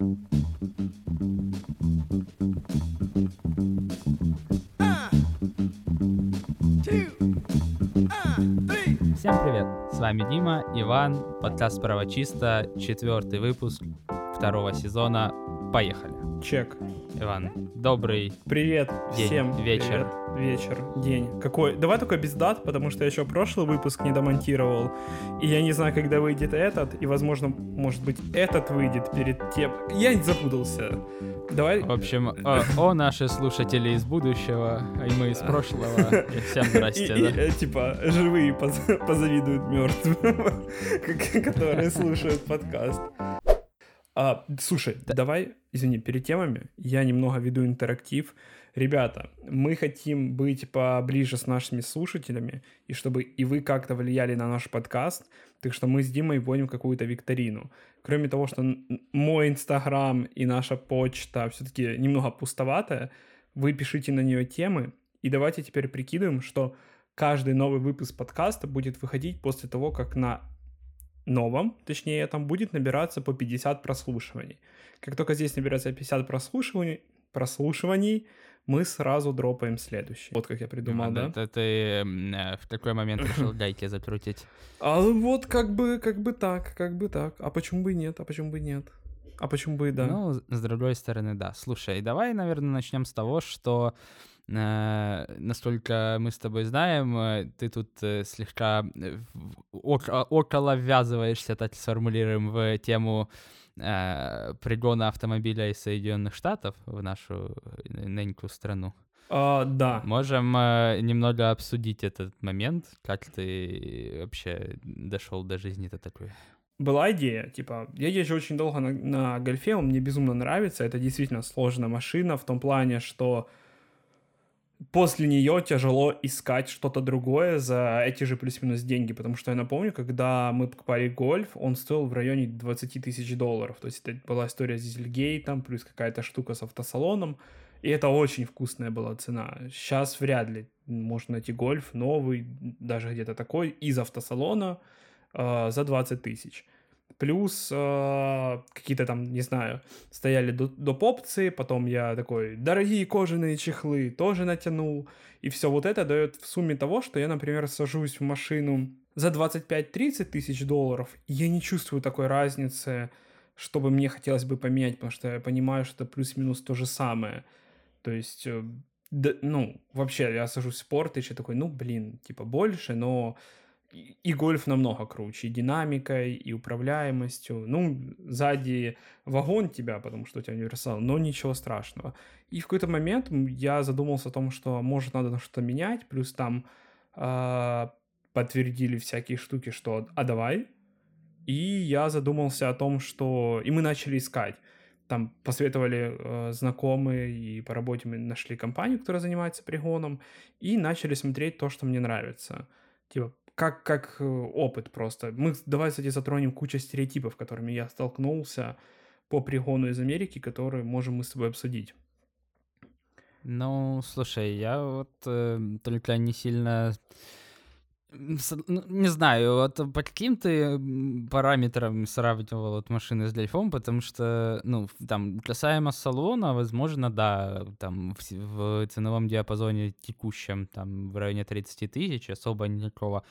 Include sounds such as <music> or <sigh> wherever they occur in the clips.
Всем привет! С вами Дима, Иван, подкаст «Право чисто», четвертый выпуск второго сезона. Поехали! Чек. Иван, добрый Привет День, всем. вечер. Привет. Вечер, день. Какой? Давай только без дат, потому что я еще прошлый выпуск не домонтировал. И я не знаю, когда выйдет этот. И, возможно, может быть, этот выйдет перед тем. Я не запутался. Давай. В общем, о, о, наши слушатели из будущего, и мы из прошлого. <laughs> И всем И, здрасте, и, да? э, типа, живые поз- позавидуют мертвым, <laughs> которые слушают подкаст. А, слушай, давай, извини, перед темами я немного веду интерактив. Ребята, мы хотим быть поближе с нашими слушателями, и чтобы и вы как-то влияли на наш подкаст, так что мы с Димой вводим какую-то викторину. Кроме того, что мой инстаграм и наша почта все-таки немного пустоватая, вы пишите на нее темы, и давайте теперь прикидываем, что каждый новый выпуск подкаста будет выходить после того, как на новом, точнее, там будет набираться по 50 прослушиваний. Как только здесь набирается 50 прослушиваний, прослушиваний мы сразу дропаем следующий. Вот как я придумал, да? Это ты э, в такой момент <clears throat> решил гайки закрутить. А вот как бы, как бы так, как бы так. А почему бы и нет? А почему бы и нет? А почему бы и да? Ну, с- другой стороны, да. Слушай, давай, наверное, начнем с того, что насколько мы с тобой знаем, э, ты тут э, слегка э, око- около ввязываешься, так сформулируем, в тему э, пригона автомобиля из Соединенных Штатов в нашу э, ненькую страну. А, да. Можем э, немного обсудить этот момент, как ты вообще дошел до жизни-то такой. была идея, типа, я езжу очень долго на, на гольфе, он мне безумно нравится, это действительно сложная машина в том плане, что после нее тяжело искать что-то другое за эти же плюс-минус деньги, потому что я напомню, когда мы покупали гольф, он стоил в районе 20 тысяч долларов, то есть это была история с дизельгейтом, плюс какая-то штука с автосалоном, и это очень вкусная была цена. Сейчас вряд ли можно найти гольф новый, даже где-то такой, из автосалона э, за 20 тысяч. Плюс э, какие-то там, не знаю, стояли до- доп. опции, потом я такой, дорогие кожаные чехлы, тоже натянул. И все вот это дает в сумме того, что я, например, сажусь в машину за 25-30 тысяч долларов, и я не чувствую такой разницы, чтобы мне хотелось бы поменять, потому что я понимаю, что это плюс-минус то же самое. То есть, э, да, ну, вообще, я сажусь в спорт, и еще такой, ну, блин, типа больше, но и, гольф намного круче, и динамикой, и управляемостью. Ну, сзади вагон тебя, потому что у тебя универсал, но ничего страшного. И в какой-то момент я задумался о том, что, может, надо что-то менять, плюс там а, подтвердили всякие штуки, что «а давай». И я задумался о том, что... И мы начали искать. Там посоветовали э, знакомые, и по работе мы нашли компанию, которая занимается пригоном, и начали смотреть то, что мне нравится. Типа, как, как э, опыт просто. Мы, давай, кстати, затронем кучу стереотипов, которыми я столкнулся по пригону из Америки, которые можем мы с тобой обсудить. Ну, слушай, я вот э, только не сильно... ну, Не знаю, вот по каким ты м, параметрам сравнивал вот машины с гольфом, потому что, ну, там, касаемо салона, возможно, да, там, в, в ценовом диапазоне текущем, там, в районе 30 тысяч, особо никакого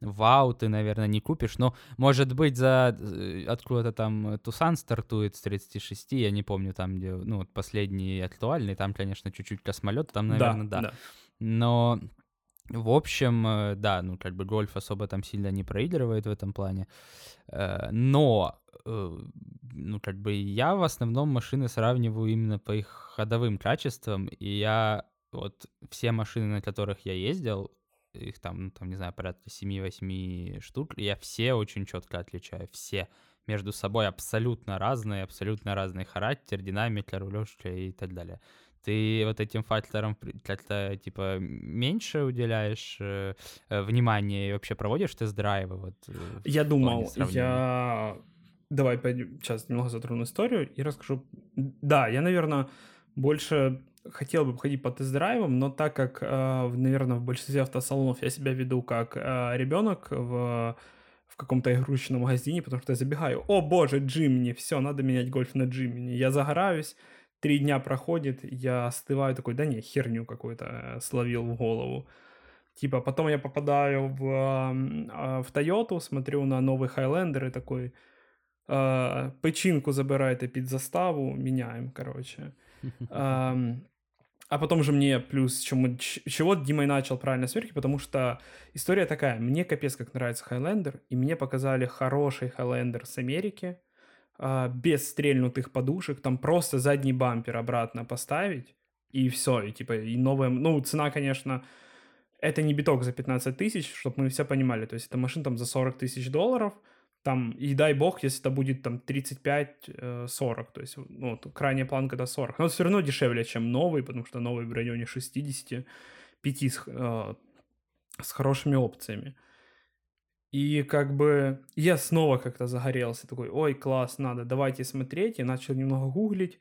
вау ты, наверное, не купишь, но, может быть, за э, откуда-то там Тусан стартует с 36, я не помню, там, где, ну, вот последний актуальный, там, конечно, чуть-чуть космолет, там, наверное, да. Но, в общем, э, да, ну, как бы гольф особо там сильно не проигрывает в этом плане. Э, Но, э, ну, как бы я в основном машины сравниваю именно по их ходовым качествам, и я вот все машины, на которых я ездил, их там, ну, там, не знаю, порядка 7-8 штук, я все очень четко отличаю, все между собой абсолютно разные, абсолютно разный характер, динамика, рулежка и так далее. Ты вот этим факторам типа, меньше уделяешь э, э, внимания и вообще проводишь тест-драйвы? Вот, э, Я думал, я... Давай пойдем, сейчас немного затрону историю и расскажу. Да, я, наверное, больше хотел бы ходить по тест-драйвам, но так как, наверное, в большинстве автосалонов я себя веду как э, ребенок в, в каком-то игрушечном магазине, потому что я забегаю, о боже, Джимни, все, надо менять гольф на Джимни. Я загораюсь, три дня проходит, я остываю такой, да не, херню какую-то э, словил в голову. Типа, потом я попадаю в, а, в Тойоту, смотрю на новый Хайлендер и такой, э, печинку забирайте під заставу, меняем, короче. <laughs> А потом же мне плюс, чему, чего Дима и начал правильно сверхи, потому что история такая. Мне капец как нравится Хайлендер, и мне показали хороший Хайлендер с Америки, без стрельнутых подушек, там просто задний бампер обратно поставить, и все, и типа, и новая, ну, цена, конечно, это не биток за 15 тысяч, чтобы мы все понимали, то есть это машина там за 40 тысяч долларов, там, и дай бог, если это будет там 35-40, э, то есть, ну, вот, крайняя планка до 40. Но все равно дешевле, чем новый, потому что новый в районе 65 с, э, с хорошими опциями. И как бы я снова как-то загорелся, такой, ой, класс, надо, давайте смотреть. Я начал немного гуглить.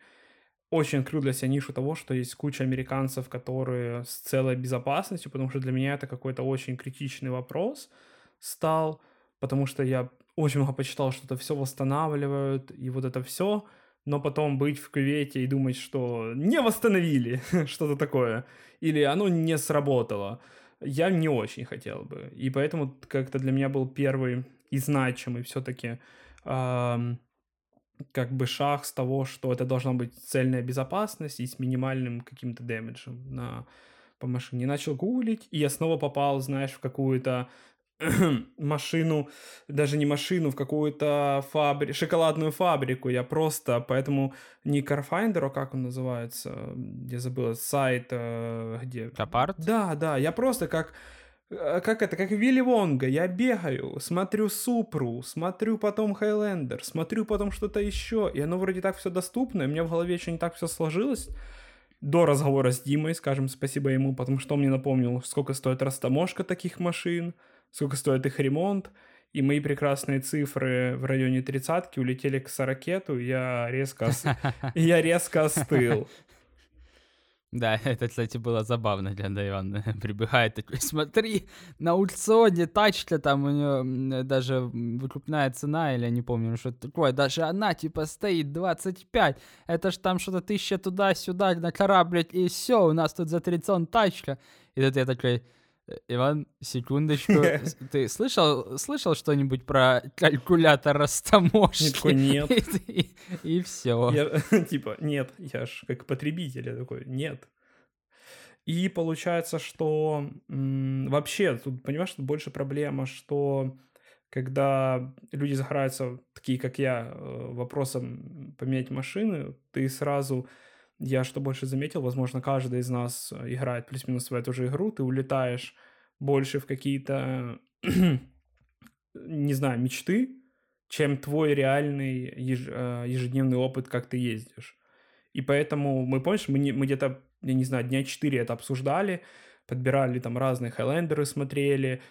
Очень открыл для себя нишу того, что есть куча американцев, которые с целой безопасностью, потому что для меня это какой-то очень критичный вопрос стал, потому что я очень много почитал, что это все восстанавливают, и вот это все, но потом быть в кювете и думать, что не восстановили <laughs> что-то такое, или оно не сработало, я не очень хотел бы. И поэтому как-то для меня был первый и значимый все-таки как бы шаг с того, что это должна быть цельная безопасность и с минимальным каким-то дэмэджем на по машине. Начал гуглить, и я снова попал, знаешь, в какую-то <clears throat> машину, даже не машину, в какую-то фабри... шоколадную фабрику. Я просто, поэтому не Carfinder, а как он называется, я забыл, сайт, э, где... Капарт? Да, да, я просто как э, как это, как Вилли Вонга, я бегаю, смотрю Супру, смотрю потом Хайлендер, смотрю потом что-то еще, и оно вроде так все доступно, и у меня в голове еще не так все сложилось, до разговора с Димой, скажем спасибо ему, потому что он мне напомнил, сколько стоит растаможка таких машин, сколько стоит их ремонт, и мои прекрасные цифры в районе тридцатки улетели к сорокету, я резко, <laughs> я резко остыл. <laughs> Да, это, кстати, было забавно для Ивана. <laughs> Прибегает такой, смотри, на аукционе тачка, там у нее даже выкупная цена, или я не помню, что такое, даже она, типа, стоит 25, это ж там что-то тысяча туда-сюда на корабль, и все, у нас тут за 30 тачка. И тут я такой, Иван, секундочку. <laughs> Ты слышал, слышал что-нибудь про калькулятор растаможки? Такой, нет. <laughs> И, и, и все. Я, <laughs> типа, нет, я ж как потребитель, я такой, нет. И получается, что м, вообще, тут, понимаешь, тут больше проблема, что когда люди загораются, такие как я, э, вопросом поменять машины, ты сразу я что больше заметил, возможно, каждый из нас э, играет плюс-минус в эту же игру, ты улетаешь больше в какие-то, <clears throat> не знаю, мечты, чем твой реальный э, ежедневный опыт, как ты ездишь. И поэтому мы, помнишь, мы, не, мы где-то, я не знаю, дня 4 это обсуждали, подбирали там разные хайлендеры, смотрели,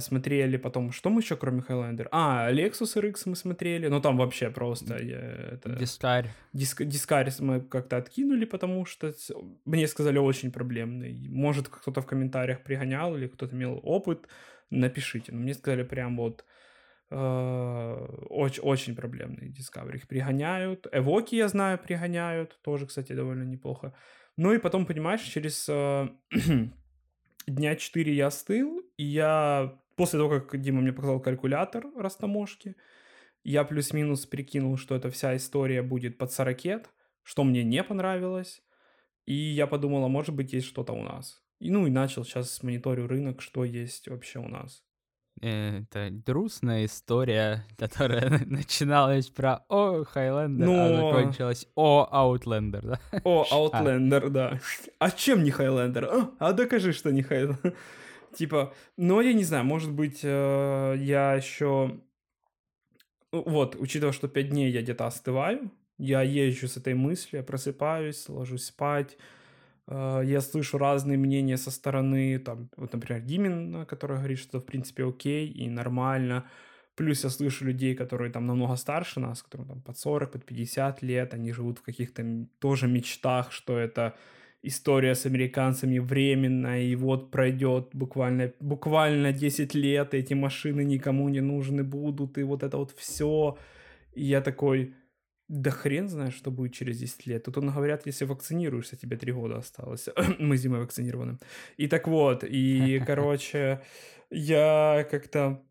смотрели потом, что мы еще кроме Highlander? А, Lexus RX мы смотрели, ну там вообще просто... Это... Дискарь. Диск, Дискарь мы как-то откинули, потому что мне сказали очень проблемный. Может, кто-то в комментариях пригонял или кто-то имел опыт, напишите. Но мне сказали прям вот uh, очень, очень проблемный Discovery. Их пригоняют. Эвоки, я знаю, пригоняют. Тоже, кстати, довольно неплохо. Ну и потом, понимаешь, через... Uh, <clears throat> дня 4 я остыл, и я после того, как Дима мне показал калькулятор растаможки, я плюс-минус прикинул, что эта вся история будет под 40, что мне не понравилось, и я подумал, а может быть есть что-то у нас. И, ну и начал сейчас мониторю рынок, что есть вообще у нас. Э, это грустная история, <laughs> которая <laughs> начиналась про «О, Хайлендер», Но... а закончилась «О, Аутлендер», да? «О, <laughs> Аутлендер», да. А чем не Хайлендер? А, а докажи, что не Хайлендер. Типа, ну, я не знаю, может быть, э, я еще... Ну, вот, учитывая, что пять дней я где-то остываю, я езжу с этой мыслью, я просыпаюсь, ложусь спать, Э, я слышу разные мнения со стороны, там, вот, например, Димин, который говорит, что в принципе окей и нормально. Плюс я слышу людей, которые там намного старше нас, которым там под 40, под 50 лет, они живут в каких-то тоже мечтах, что это история с американцами временная, и вот пройдет буквально, буквально 10 лет, и эти машины никому не нужны будут, и вот это вот все. И я такой, да хрен знает, что будет через 10 лет. Тут он говорят, если вакцинируешься, тебе 3 года осталось. <clears throat> Мы зимой вакцинированы. И так вот, и, <laughs> короче, я как-то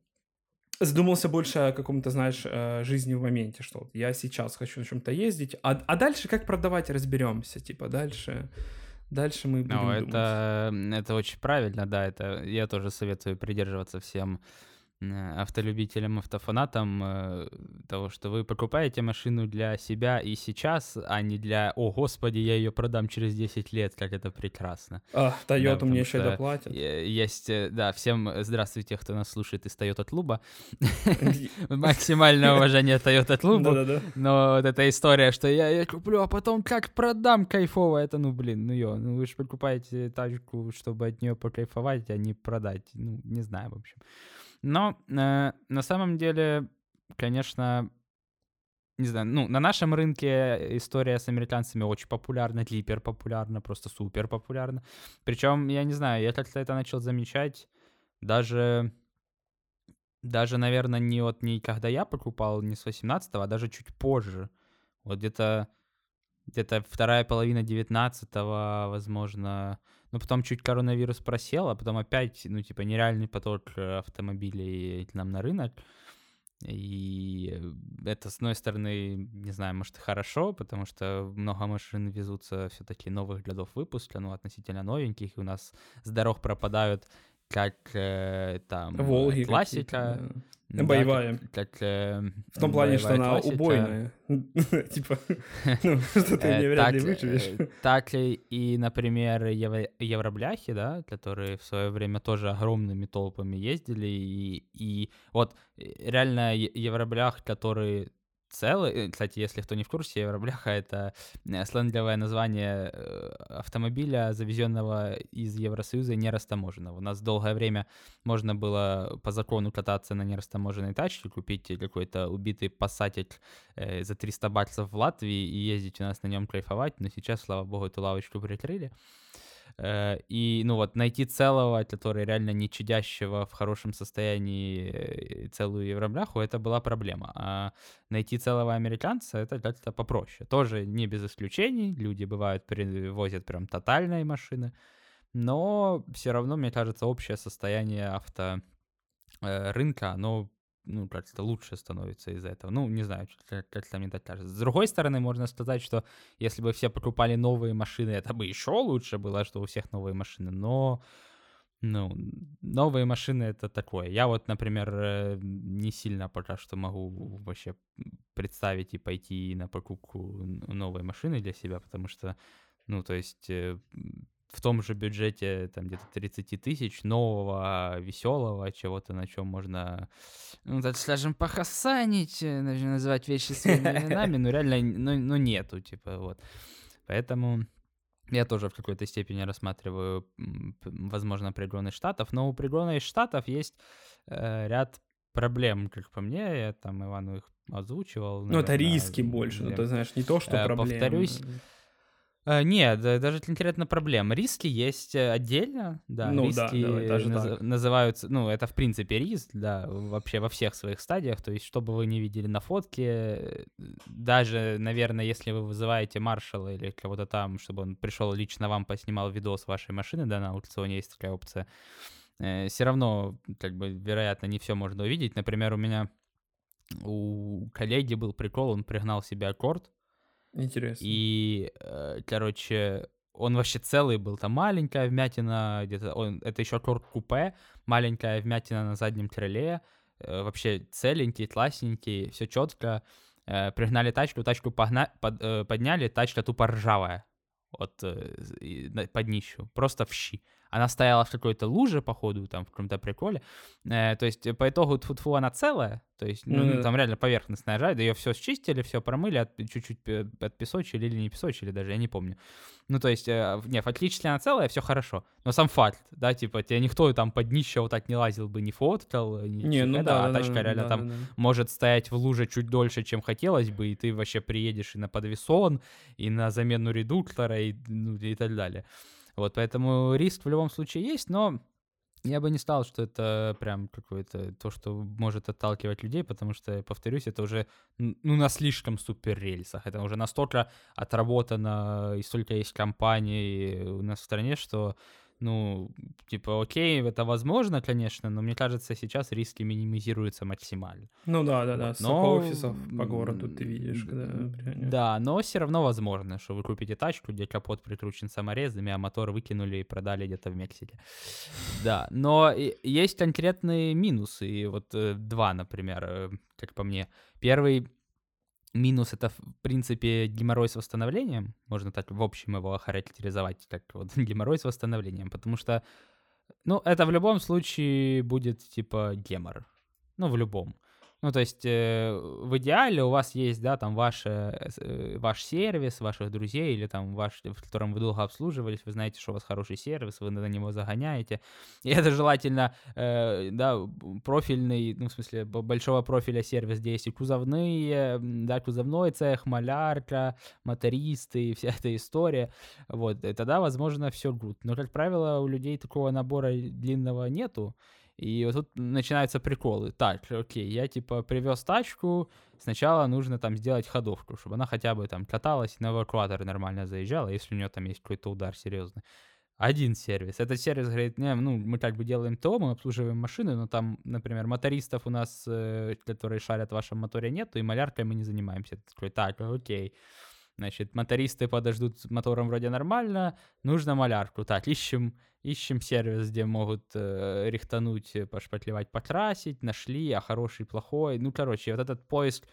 задумался больше о каком-то, знаешь, э, жизни в моменте, что я сейчас хочу на чем-то ездить, а, а дальше как продавать, разберемся, типа, дальше... Дальше мы будем ну, это, думать. это очень правильно, да, это я тоже советую придерживаться всем автолюбителям, автофанатам э, того, что вы покупаете машину для себя и сейчас, а не для «О, господи, я ее продам через 10 лет, как это прекрасно». А, Toyota да, мне еще доплатят. Есть, э, да, всем здравствуйте, кто нас слушает из Toyota Клуба. Максимальное уважение Toyota Клубу. Но вот эта история, что я ее куплю, а потом как продам кайфово, это, ну, блин, ну, ё, ну, вы же покупаете тачку, чтобы от нее покайфовать, а не продать. Ну, не знаю, в общем. Но э, на самом деле, конечно, не знаю, ну, на нашем рынке история с американцами очень популярна, гипер популярна, просто супер популярна. Причем, я не знаю, я как-то это начал замечать даже, даже, наверное, не от не когда я покупал, не с 18 а даже чуть позже. Вот где-то где-то вторая половина 19-го, возможно, ну, потом чуть коронавирус просел, а потом опять, ну, типа, нереальный поток э, автомобилей нам на рынок. И это, с одной стороны, не знаю, может, и хорошо, потому что много машин везутся все-таки новых годов выпуска, ну, относительно новеньких, и у нас с дорог пропадают как э, там Волги классика. Да, боевая. Как, как, э, в том плане, что она классика. убойная. <laughs> Типа, ну, <laughs> что ты не вряд ли выживешь. Так и, например, евробляхи, да, которые в свое время тоже огромными толпами ездили. И, вот э, реально евроблях, который целый. Э, кстати, если кто не в курсе, Евробляха — это э, сленговое название э, автомобиля, завезенного из Евросоюза нерастаможенного. У нас долгое время можно было по закону кататься на нерастаможенной тачке, купить какой-то убитый пассатель за 300 баксов в Латвии и ездить у нас на нем кайфовать, но сейчас, слава богу, эту лавочку прикрыли. Э, и, ну вот, найти целого, который реально не чадящего в хорошем состоянии э, целую евробляху, это была проблема. А найти целого американца, это как-то попроще. Тоже не без исключений. Люди, бывают, привозят прям тотальные машины. Но все равно, мне кажется, общее состояние авто э, рынка, оно ну, как-то лучше становится из-за этого. Ну, не знаю, как, как мне так кажется. С другой стороны, можно сказать, что если бы все покупали новые машины, это бы еще лучше было, что у всех новые машины, но ну, новые машины это такое. Я вот, например, э, не сильно пока что могу вообще представить и пойти на покупку новой машины для себя, потому что, ну, то есть э, в том же бюджете, там где-то 30 тысяч, нового, веселого, чего-то, на чем можно, ну, так скажем, похасанить, э, называть вещи своими <laughs> именами, но реально, ну, ну, нету, типа, вот. Поэтому я тоже в какой-то степени рассматриваю, возможно, пригоны штатов, но у пригона из штатов есть э, ряд проблем, как по мне, я там Ивану их озвучивал. Ну, это риски больше, ну, ты знаешь, не то, что э, проблемы. Повторюсь, Uh, нет, даже конкретно проблем. Риски есть э, отдельно, да. Ну риски да, давай, даже наз- называются, ну это в принципе риск, да, вообще во всех своих стадиях. То есть, чтобы вы не видели на фотке, даже, наверное, если вы вызываете маршала или кого-то там, чтобы он пришел лично вам поснимал видос вашей машины, да, на аукционе есть такая опция. Э, все равно, как бы, вероятно, не все можно увидеть. Например, у меня у коллеги был прикол, он пригнал себе аккорд Интересно. И, э, короче, он вообще целый был, там маленькая вмятина, где-то, он, это еще купе, маленькая вмятина на заднем крыле, э, вообще целенький, классненький, все четко. Э, пригнали тачку, тачку погна, под, подняли, тачка тупо ржавая вот под днищу, просто в щи. Она стояла в какой-то луже, походу, там, в каком-то приколе. Э, то есть, по итогу, тфу она целая, то есть, ну, ну, там реально поверхностная ржа, да ее все счистили, все промыли, от, чуть-чуть отпесочили или не песочили даже, я не помню. Ну, то есть, э, не, фактически она целая, все хорошо. Но сам факт, да, типа, тебе никто там под днище вот так не лазил бы, не фоткал, не, не ну, да, а да, тачка да, реально да, там да, да. может стоять в луже чуть дольше, чем хотелось бы, и ты вообще приедешь и на подвесон, и на замену редуктора, и, ну, и так далее. Вот, поэтому риск в любом случае есть, но я бы не сказал, что это прям какое-то то, что может отталкивать людей, потому что, повторюсь, это уже ну, на слишком супер рельсах. Это уже настолько отработано, и столько есть компаний у нас в стране, что ну, типа, окей, это возможно, конечно, но мне кажется, сейчас риски минимизируются максимально. Ну да, да, да, но... офисов по городу ты видишь, когда... Да, но все равно возможно, что вы купите тачку, где капот прикручен саморезами, а мотор выкинули и продали где-то в Мексике. Да, но есть конкретные минусы, и вот э, два, например, э, как по мне. Первый минус это, в принципе, геморрой с восстановлением. Можно так в общем его охарактеризовать, как вот <laughs> геморрой с восстановлением. Потому что, ну, это в любом случае будет типа гемор. Ну, в любом. Ну, то есть э, в идеале у вас есть, да, там ваш, э, ваш сервис, ваших друзей или там ваш, в котором вы долго обслуживались, вы знаете, что у вас хороший сервис, вы на него загоняете. <laughs> И это желательно, э, да, профильный, ну, в смысле, большого профиля сервис, где есть и кузовные, да, кузовной цех, малярка, мотористы, <laughs> вся эта история. Вот, и тогда, возможно, все good. Но, как правило, у людей такого набора длинного нету. И вот тут начинаются приколы. Так, окей, я типа привез тачку, сначала нужно там сделать ходовку, чтобы она хотя бы там каталась на эвакуатор нормально заезжала, если у нее там есть какой-то удар серьезный. Один сервис. Этот сервис говорит, не, ну, мы как бы делаем то, мы обслуживаем машины, но там, например, мотористов у нас, э, которые шарят в вашем моторе, нету, и маляркой мы не занимаемся. Такой, так, окей. Значит, мотористы подождут с мотором вроде нормально, нужно малярку. Так, ищем ищем сервис, где могут э, рихтануть, э, пошпатлевать, покрасить, нашли, а хороший, плохой. Ну, короче, вот этот поиск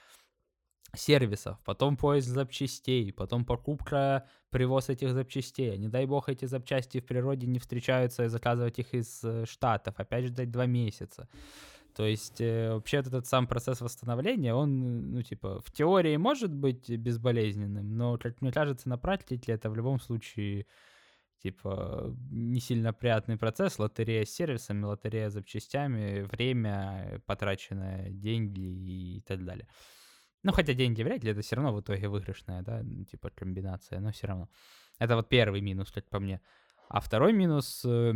сервисов, потом поиск запчастей, потом покупка, привоз этих запчастей. Не дай бог эти запчасти в природе не встречаются и заказывать их из э, Штатов. Опять ждать два месяца. То есть э, вообще этот сам процесс восстановления, он, ну, типа, в теории может быть безболезненным, но, как мне кажется, на практике это в любом случае типа не сильно приятный процесс, лотерея с сервисами, лотерея с запчастями, время потраченное, деньги и так далее. Ну, хотя деньги вряд ли, это все равно в итоге выигрышная, да, типа комбинация, но все равно. Это вот первый минус, как по мне. А второй минус, э,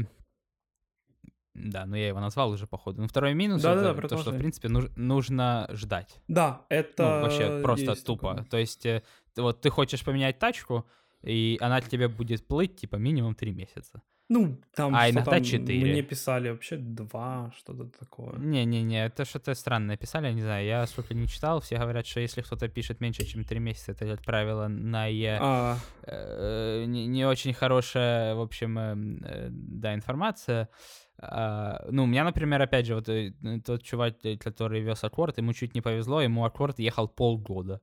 да, ну я его назвал уже походу. Ну второй минус да, это да, то, что в принципе нуж, нужно ждать. Да, это ну, вообще просто тупо. Такое. То есть э, вот ты хочешь поменять тачку, и она к тебе будет плыть, типа, минимум 3 месяца. Ну, там а иногда там 4. Мне писали вообще 2, что-то такое. Не-не-не, это что-то странное писали, я не знаю, я сколько не читал, все говорят, что если кто-то пишет меньше, чем 3 месяца, это, как правило, на Е а. э, не, не очень хорошая, в общем, э, э, да, информация. Uh, ну, у меня, например, опять же, вот э, тот чувак, который вез аккорд, ему чуть не повезло, ему аккорд ехал полгода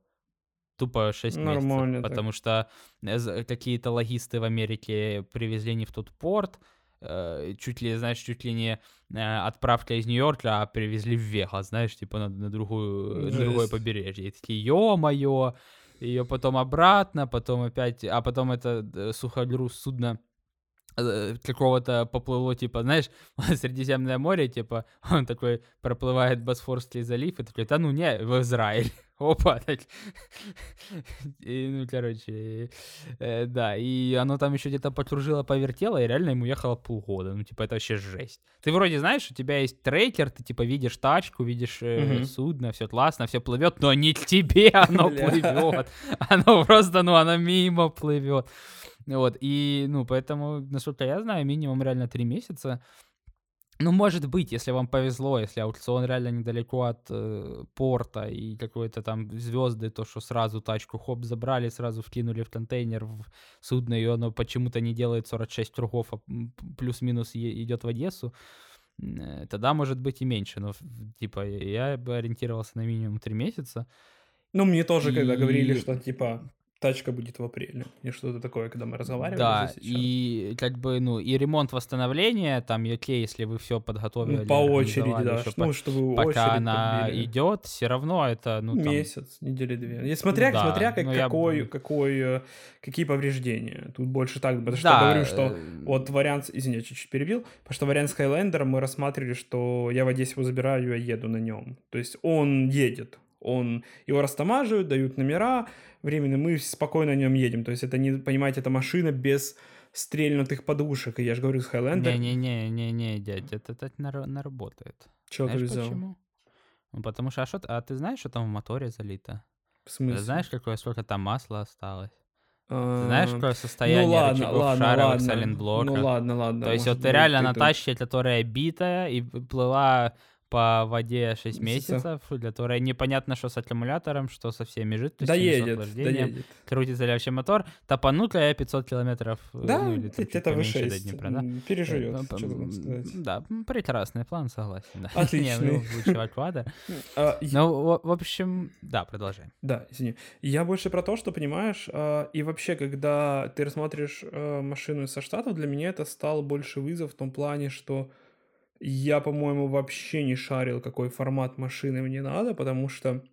тупо 6 Нормально месяцев, так. потому что э, какие-то логисты в Америке привезли не в тот порт, э, чуть ли, знаешь, чуть ли не э, отправка из Нью-Йорка, а привезли в Вегас, знаешь, типа на, на, другую, на другое побережье. И такие, ё-моё, ее потом обратно, потом опять, а потом это суходрус судно какого-то поплыло, типа, знаешь, <laughs> Средиземное море, типа, <laughs> он такой проплывает Босфорский залив, и такой, да ну не, в Израиль. <laughs> Опа, так. И, ну, короче, э, да, и оно там еще где-то покружило, повертело, и реально ему ехало полгода. Ну, типа, это вообще жесть. Ты вроде знаешь, у тебя есть трекер, ты, типа, видишь тачку, видишь э, угу. судно, все классно, все плывет, но не к тебе оно плывет. Оно просто, ну, оно мимо плывет. Вот, и, ну, поэтому, насколько я знаю, минимум реально три месяца. Ну, может быть, если вам повезло, если аукцион реально недалеко от э, порта и какой-то там звезды, то что сразу тачку хоп забрали, сразу вкинули в контейнер в судно, и оно почему-то не делает 46 кругов, а плюс-минус идет в Одессу, э, тогда может быть и меньше. Но, типа, я бы ориентировался на минимум 3 месяца. Ну, мне тоже, и... когда говорили, что, типа, тачка будет в апреле. И что-то такое, когда мы разговаривали. Да, и как бы, ну, и ремонт восстановления, там, окей, если вы все подготовили. Ну, по очереди, да. Ну, по- чтобы пока очередь она подбили. идет, все равно это, ну, там, Месяц, недели две. И смотря, Да, смотря как, но я какой, б- какой, э, какие повреждения. Тут больше так, потому что Да, говорю, что э, вот вариант, извини, я чуть-чуть перебил, потому что вариант с Highlander мы рассматривали, что я в Одессе его забираю, я еду на нем. То есть он едет, он, его растамаживают, дают номера временно, мы спокойно на нем едем. То есть это, не, понимаете, это машина без стрельнутых подушек. И я же говорю, с Highlander... Не-не-не-не-не, дядь, это так не работает. Чего ты взял? почему? Ну, потому что, а, т- а ты знаешь, что там в моторе залито? В Ты смысле? знаешь, какое, сколько там масла осталось? Ты А, знаешь, какое состояние ну ладно, рычагов ладно, шаровых ладно. сайлентблоков? Ну ладно, ладно. То есть вот ты реально ты на тачке, которая битая и плыла по воде 6 Месяца. месяцев, которая непонятно, что с аккумулятором, что со всеми жидкостями, Да с да охлаждением, крутится ли вообще мотор, топанут ли я 500 километров, э, Да, ну или там это поменьше до V6. Днепра, да? Переживет, Э, что п- тут м, сказать. Да, прекрасный план, согласен. Да. Отличный. <laughs> Не, ну. <laughs> А, Ну, в общем, да, продолжай. Да, извини. Я больше про то, что, понимаешь, а, и вообще, когда ты рассматриваешь а, машину со Штатов, для меня это стал больше вызов в том плане, что я, по-моему, вообще не шарил, какой формат машины мне надо, потому что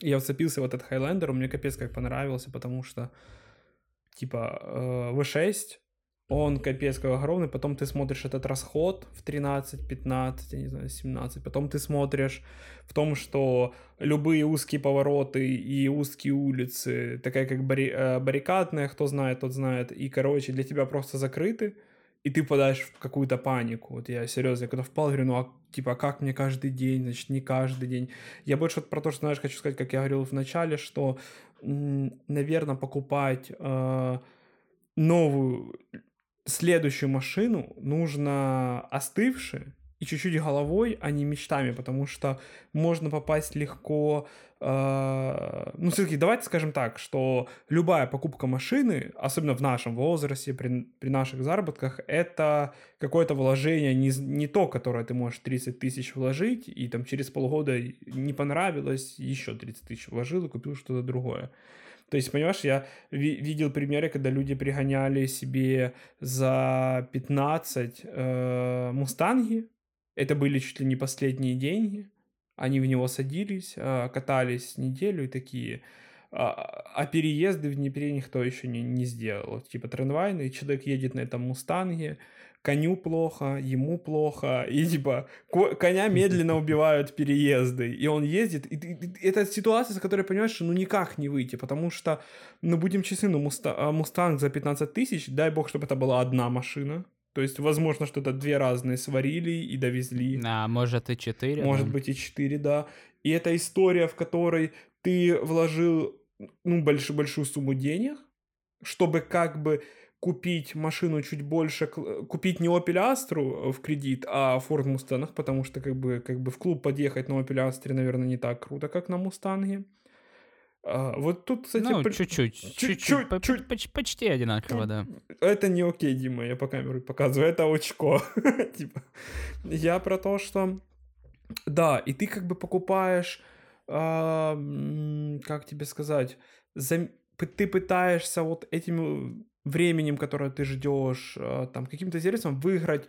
я вцепился в этот Highlander, мне капец как понравился, потому что, типа, э, V6, он капец как огромный, потом ты смотришь этот расход в 13, 15, я не знаю, 17, потом ты смотришь в том, что любые узкие повороты и узкие улицы, такая как барри- э, баррикадная, кто знает, тот знает, и, короче, для тебя просто закрыты, и ты впадаешь в какую-то панику. Вот я серьезно, я когда впал, говорю, ну а типа а как мне каждый день, значит, не каждый день. Я больше вот про то, что, знаешь, хочу сказать, как я говорил в начале, что, наверное, покупать э, новую, следующую машину нужно остывшие и чуть-чуть головой, а не мечтами, потому что можно попасть легко. Э, ну, все-таки давайте скажем так, что любая покупка машины, особенно в нашем возрасте, при, при наших заработках, это какое-то вложение, не, не то, которое ты можешь 30 тысяч вложить, и там через полгода не понравилось, еще 30 тысяч вложил и купил что-то другое. То есть, понимаешь, я ви- видел примеры, когда люди пригоняли себе за 15 э, мустанги. Это были чуть ли не последние деньги. Они в него садились, э, катались неделю и такие. А, а переезды в Днепре никто еще не, не сделал. Типа трамвайный, человек едет на этом мустанге, коню плохо, ему плохо, и типа ко- коня медленно <laughs> убивают переезды, и он ездит, и, ты- и- это ситуация, с которой понимаешь, что ну никак не выйти, потому что, ну будем честны, ну муста- а, мустанг за 15 тысяч, дай бог, чтобы это была одна машина, то есть возможно, что это две разные сварили и довезли, А может и 4. может быть и 4, да. И это история, в которой ты вложил ну, больш, большую сумму денег, чтобы как бы купить машину чуть больше, купить не Opel Astra в кредит, а Ford Mustang, потому что как бы, как бы в клуб подъехать на Opel Astra, наверное, не так круто, как на Мустанге. А, вот тут, кстати, Ну, чуть-чуть. чуть-чуть, Чуть-чуть. по- чуть- поч- Почти одинаково, да. это не окей, Дима, я по камеру показываю, это очко. <laughs> типа, я про то, что да, и ты как бы покупаешь, а, как тебе сказать, зам- ты пытаешься вот этим э, временем, которое ты ждешь, а, там каким-то сервисом выиграть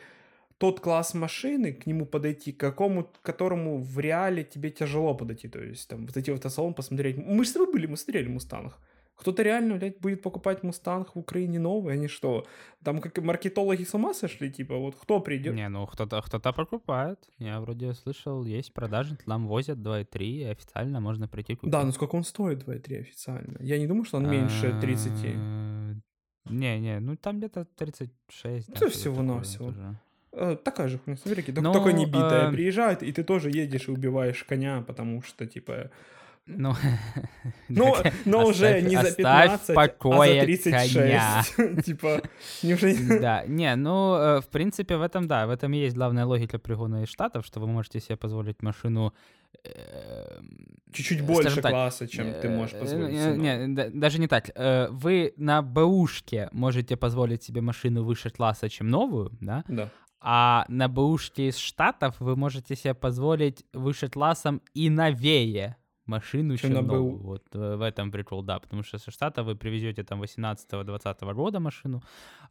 тот класс машины, к нему подойти, к какому, к которому в реале тебе тяжело подойти. То есть там зайти в автосалон, посмотреть. Мы же с тобой были, мы смотрели Мустанг. Кто-то реально, блядь, будет покупать Мустанг в Украине новый, они что? Там как маркетологи с ума сошли, типа, вот кто придет? Не, ну кто-то кто покупает. Я вроде слышал, есть продажи, там возят 2,3, и официально можно прийти купить. Да, ну сколько он стоит 2,3 официально? Я не думаю, что он меньше 30. А, Не, не, ну там где-то 36. Ну, что-то всего-навсего. Э, такая же хуйня, смотри, только, Ну, только не битая э, приезжает, и ты тоже едешь и убиваешь коня, потому что, типа, Ну, <laughs> так но уже оставь- не за оставь 15, в а за покое 36. коня. <laughs> типа, неужели... <laughs> Да, не, ну, э, в принципе, в этом, да, в этом и есть главная логика пригона из Штатов, что вы можете себе позволить машину... э, Чуть-чуть больше так, класса, чем ты можешь э, позволить себе. Не, да- даже не так. Вы на бэушке можете позволить себе машину выше класса, чем новую, да? Да. А на бэушке из Штатов вы можете себе позволить выше классом и новее машину, чем новую. Вот э, в этом прикол, да, потому что со штата вы привезете там 18-20 года машину,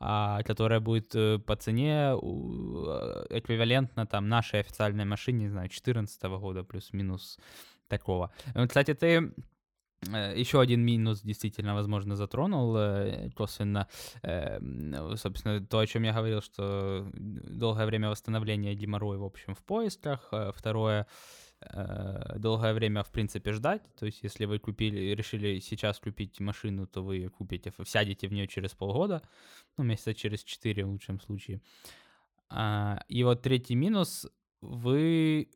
а, которая будет э, по цене э, эквивалентна там нашей официальной машине, не знаю, 14 года плюс-минус такого. Кстати, ты еще один минус действительно, возможно, затронул косвенно, собственно, то, о чем я говорил, что долгое время восстановления геморроя, в общем, в поисках. Второе, Э, долгое время, в принципе, ждать. То есть, если вы купили, решили сейчас купить машину, то вы купите, сядете в нее через полгода, ну, месяца через 4 в лучшем случае. А, и вот третий минус, вы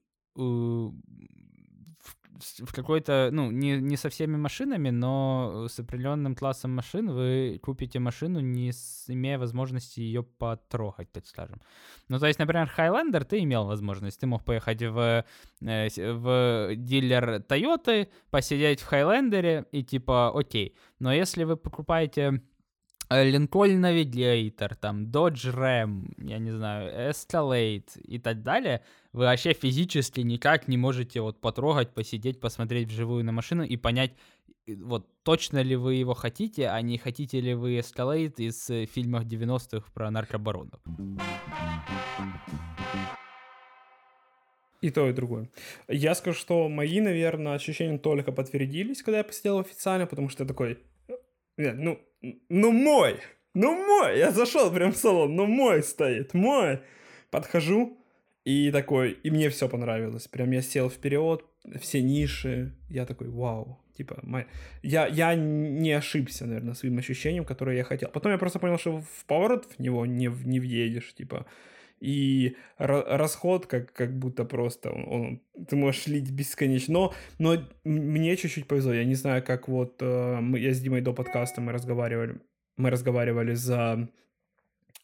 в какой-то, ну, не, не со всеми машинами, но с определенным классом машин вы купите машину, не с, имея возможности ее потрогать, так скажем. Ну, то есть, например, Highlander ты имел возможность, ты мог поехать в, э, в дилер Toyota, посидеть в Highlander и типа, окей. Но если вы покупаете Lincoln Navigator, там, Dodge Ram, я не знаю, Escalade и так далее, вы вообще физически никак не можете вот потрогать, посидеть, посмотреть вживую на машину и понять, вот точно ли вы его хотите, а не хотите ли вы Escalade из э, фильмов 90-х про наркобаронов. И то, и другое. Я скажу, что мои, наверное, ощущения только подтвердились, когда я посидел официально, потому что я такой, нет, ну, ну мой, ну мой, я зашел прям в салон, ну мой стоит, мой. Подхожу, и такой, и мне все понравилось. Прям я сел вперед, все ниши, я такой, вау, типа, мой... я, я не ошибся, наверное, своим ощущением, которое я хотел. Потом я просто понял, что в поворот в него не, не въедешь, типа, и расход как, как будто просто он, он, ты можешь лить бесконечно. Но, но мне чуть-чуть повезло. Я не знаю, как вот э, мы, я с Димой до подкаста мы разговаривали, мы разговаривали за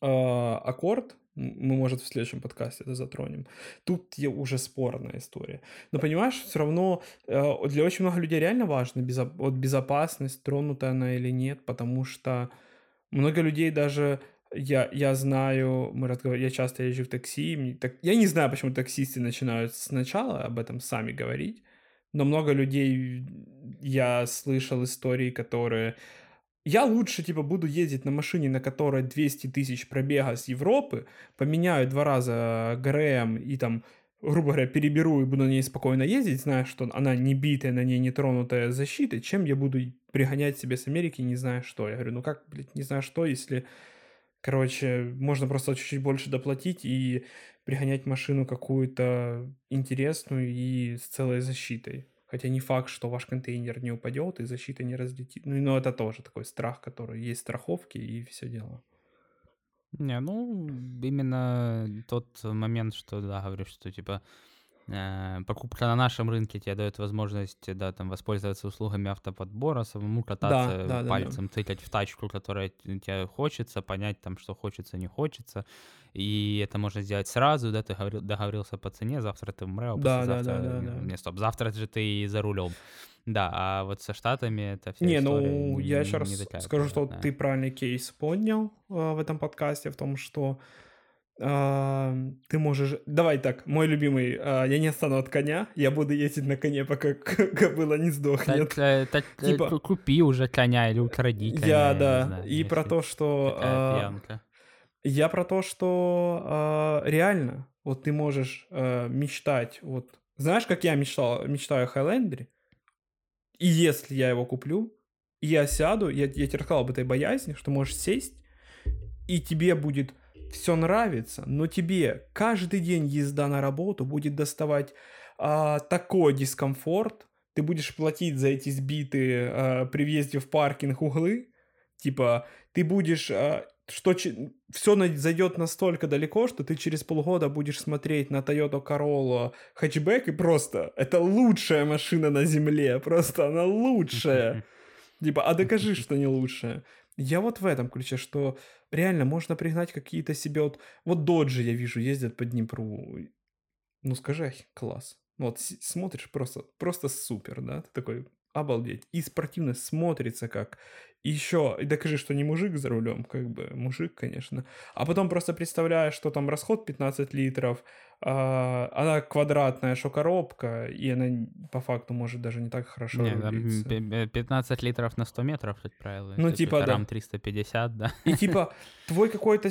э, аккорд. Мы, может, в следующем подкасте это затронем. Тут уже спорная история. Но понимаешь, все равно э, для очень много людей реально важно безо, вот безопасность, тронутая она или нет, потому что много людей даже я, я знаю, мы разговаривали, я часто езжу в такси, мне, так, я не знаю, почему таксисты начинают сначала об этом сами говорить, но много людей, я слышал истории, которые... Я лучше, типа, буду ездить на машине, на которой 200 тысяч пробега с Европы, поменяю два раза ГРМ и там, грубо говоря, переберу и буду на ней спокойно ездить, зная, что она не битая, на ней не тронутая защитой, чем я буду пригонять себе с Америки, не зная что. Я говорю, ну как, блядь, не знаю что, если Короче, можно просто чуть-чуть больше доплатить и пригонять машину какую-то интересную и с целой защитой. Хотя не факт, что ваш контейнер не упадет и защита не разлетит. Ну, но это тоже такой страх, который есть страховки и все дело. Не, ну, именно тот момент, что, да, говоришь, что, типа, покупка на нашем рынке тебе дает возможность, да, там, воспользоваться услугами автоподбора, самому кататься да, да, пальцем, да, да. тыкать в тачку, которая тебе хочется, понять там, что хочется, не хочется. И это можно сделать сразу, да, ты говорил, договорился по цене, завтра ты в МРЭО, да, да, да, да, да. Не, стоп, завтра же ты за рулем. Да, а вот со Штатами это все Не, ну, я еще раз скажу, что ты правильный кейс поднял э, в этом подкасте, в том, что а, ты можешь... Давай так, мой любимый, а, я не стану от коня, я буду ездить на коне, пока <laughs> кобыла не сдохнет. Так, э, так э, типа... купи уже коня или укради коня. Я, да, знаю, и про то, что... А, я про то, что а, реально, вот ты можешь а, мечтать, вот... Знаешь, как я мечтал, мечтаю о Хайлендере? И если я его куплю, я сяду, я, я тебе рассказал об этой боязни, что можешь сесть, и тебе будет все нравится, но тебе каждый день езда на работу будет доставать а, такой дискомфорт, ты будешь платить за эти сбитые а, при въезде в паркинг углы, типа ты будешь, а, что все зайдет настолько далеко, что ты через полгода будешь смотреть на Toyota Corolla хэтчбэк и просто это лучшая машина на земле, просто она лучшая. <laughs> Типа, а докажи, что не лучшая. Я вот в этом ключе, что реально можно пригнать какие-то себе вот... Вот доджи я вижу ездят по Днепру. Ну скажи, класс. Вот смотришь, просто, просто супер, да? Ты такой, обалдеть. И спортивно смотрится как. еще, и докажи, что не мужик за рулем, как бы, мужик, конечно. А потом просто представляешь, что там расход 15 литров, а, она квадратная, что коробка, и она по факту может даже не так хорошо Не, рулиться. там 15 литров на 100 метров, как правило. Ну, типа, да. Рам 350, да. И типа твой какой-то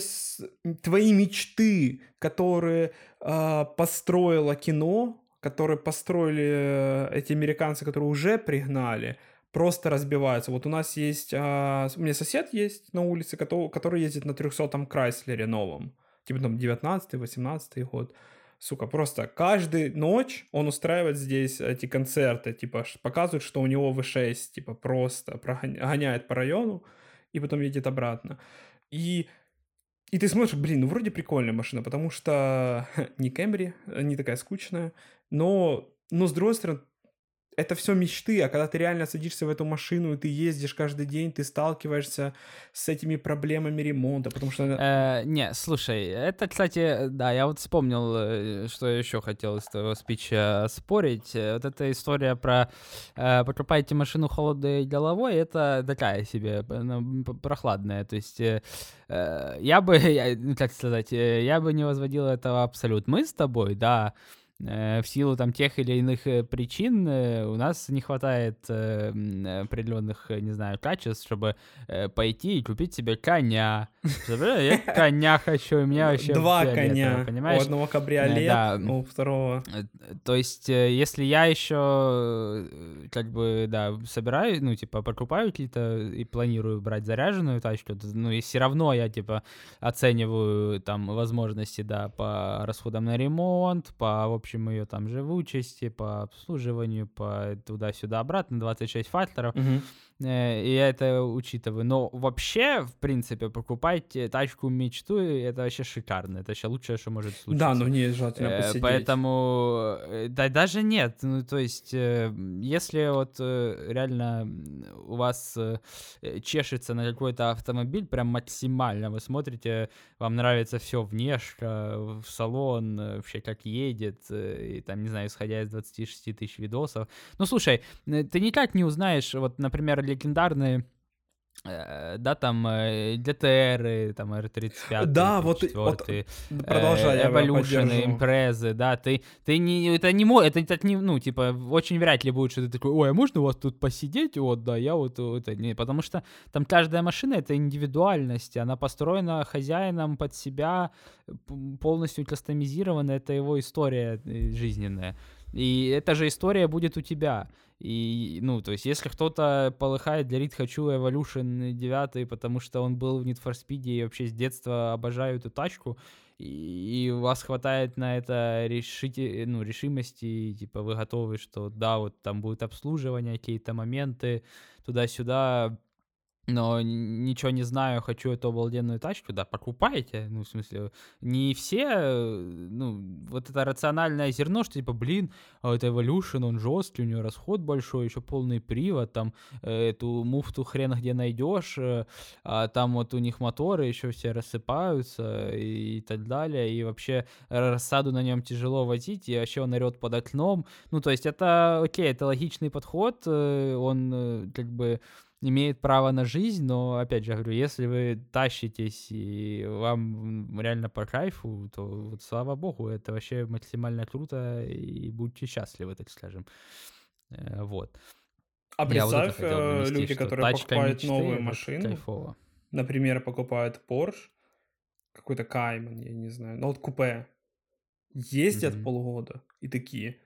твои мечты, которые а, построило кино, которые построили э, эти американцы, которые уже пригнали, просто разбиваются. Вот у нас есть, а, у меня сосед есть на улице, который, который ездит на 300-м Крайслере новом, типа там 19-18 год. Сука, просто каждую ночь он устраивает здесь эти концерты, типа показывает, что у него V6, типа просто гоняет по району и потом едет обратно. И, и ты смотришь, блин, ну вроде прикольная машина, потому что <laughs> не Кэмри, не такая скучная, но, но с другой стороны, это все мечты, а когда ты реально садишься в эту машину, и ты ездишь каждый день, ты сталкиваешься с этими проблемами ремонта, потому что... Э, не, слушай, это, кстати, да, я вот вспомнил, э, что я еще хотел из твоего спича спорить. Э, Вот эта история про э, покупаете машину холодной головой, это такая себе, прохладная. То есть э, э, я бы, <laughs> я, ну, как сказать, э, я бы не возводил этого абсолют. Мы с тобой, да, э, в силу там тех или иных э, причин э, у нас не хватает э, определенных, э, не знаю, качеств, чтобы э, пойти и купить себе коня. Я коня хочу, у меня вообще Два коня. У понимаешь? одного кабриолет, да. у второго... Э, То есть, э, если я еще, э, как бы, да, собираю, ну, типа, покупаю какие-то и планирую брать заряженную тачку, ну, и все равно я, типа, оцениваю там возможности, да, по расходам на ремонт, по, в общем, ее там живучести, по обслуживанию, по туда-сюда, обратно, 26 факторов. Мгм. Э, И я это учитываю. Но вообще, в принципе, покупать э, тачку мечту, это вообще шикарно. Это вообще лучшее, что может случиться. Да, но не желательно Э, посидеть. Поэтому, да, даже нет. Ну, то есть, если вот реально у вас чешется на какой-то автомобиль, прям максимально вы смотрите, вам нравится все внешка, в салон, вообще как едет, и там, не знаю, исходя из 26 тысяч видосов. Ну, слушай, ты никак не узнаешь, вот, например, легендарные э, да, там э, DTR, там R35, Да, вот вот, 4, Продолжай, Evolution, импрезы, да, ты, ты не, это не это так не, ну, типа, очень вряд ли будет, что ты такой, ой, а можно у вас тут посидеть, вот, да, я вот, это, не, потому что там каждая машина — это индивидуальность, она построена хозяином под себя, полностью кастомизирована, это его история э, жизненная, и эта же история будет у тебя. И, ну, то есть, если кто-то полыхает, говорит, хочу Evolution 9, потому что он был в Need for Speed и вообще с детства обожаю эту тачку, и, у вас хватает на это решите, ну, решимости, типа, вы готовы, что да, вот там будет обслуживание, какие-то моменты, туда-сюда, но ничего не знаю, хочу эту обалденную тачку, да, покупайте, ну, в смысле, не все, ну, вот это рациональное зерно, что, типа, блин, а это Evolution, он жесткий, у него расход большой, еще полный привод, там, э, эту муфту хрен где найдешь, э, а там вот у них моторы еще все рассыпаются и так далее, и вообще рассаду на нем тяжело возить, и вообще он орет под окном, ну, то есть это, окей, это логичный подход, э, он как бы имеет право на жизнь, но, опять же, говорю, если вы тащитесь и вам реально по кайфу, то вот, слава богу, это вообще максимально круто, и будьте счастливы, так скажем. Э, Вот. А Я вот представь, хотел э, люди, которые покупают мечты новую — машину, Кайфово. например, покупают Porsche, какой-то Кайман, я не знаю, ну вот купе, ездят Мгм. полгода и такие,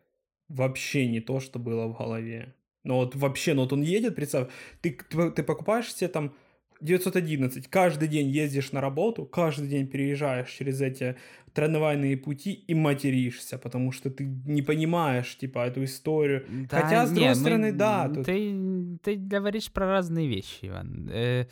вообще не то, что было в голове. Ну вот вообще, ну вот он едет, представь, ты, ты, покупаешь себе там 911, каждый день ездишь на работу, каждый день переезжаешь через эти трамвайные пути и материшься, потому что ты не понимаешь, типа, эту историю. Да Хотя, с не, другой мы- стороны, да, тут- Ты, ты говоришь про разные вещи, Иван. Э,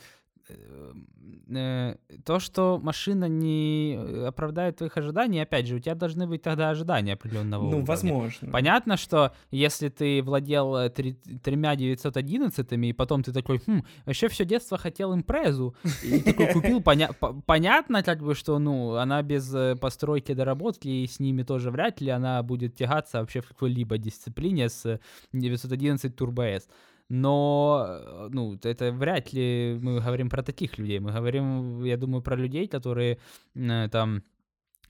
то, что машина не оправдает твоих ожиданий, опять же, у тебя должны быть тогда ожидания определенного Ну, уровня. возможно. Понятно, что если ты владел э, тремя 911 и потом ты такой, хм, вообще все детство хотел импрезу, и такой купил, поня- по- понятно, как бы, что, ну, она без э, постройки доработки, и с ними тоже вряд ли она будет тягаться вообще в какой-либо дисциплине с э, 911 Turbo S. но, э, ну, это вряд ли мы говорим про таких людей. Мы говорим, я думаю, про людей, которые э, там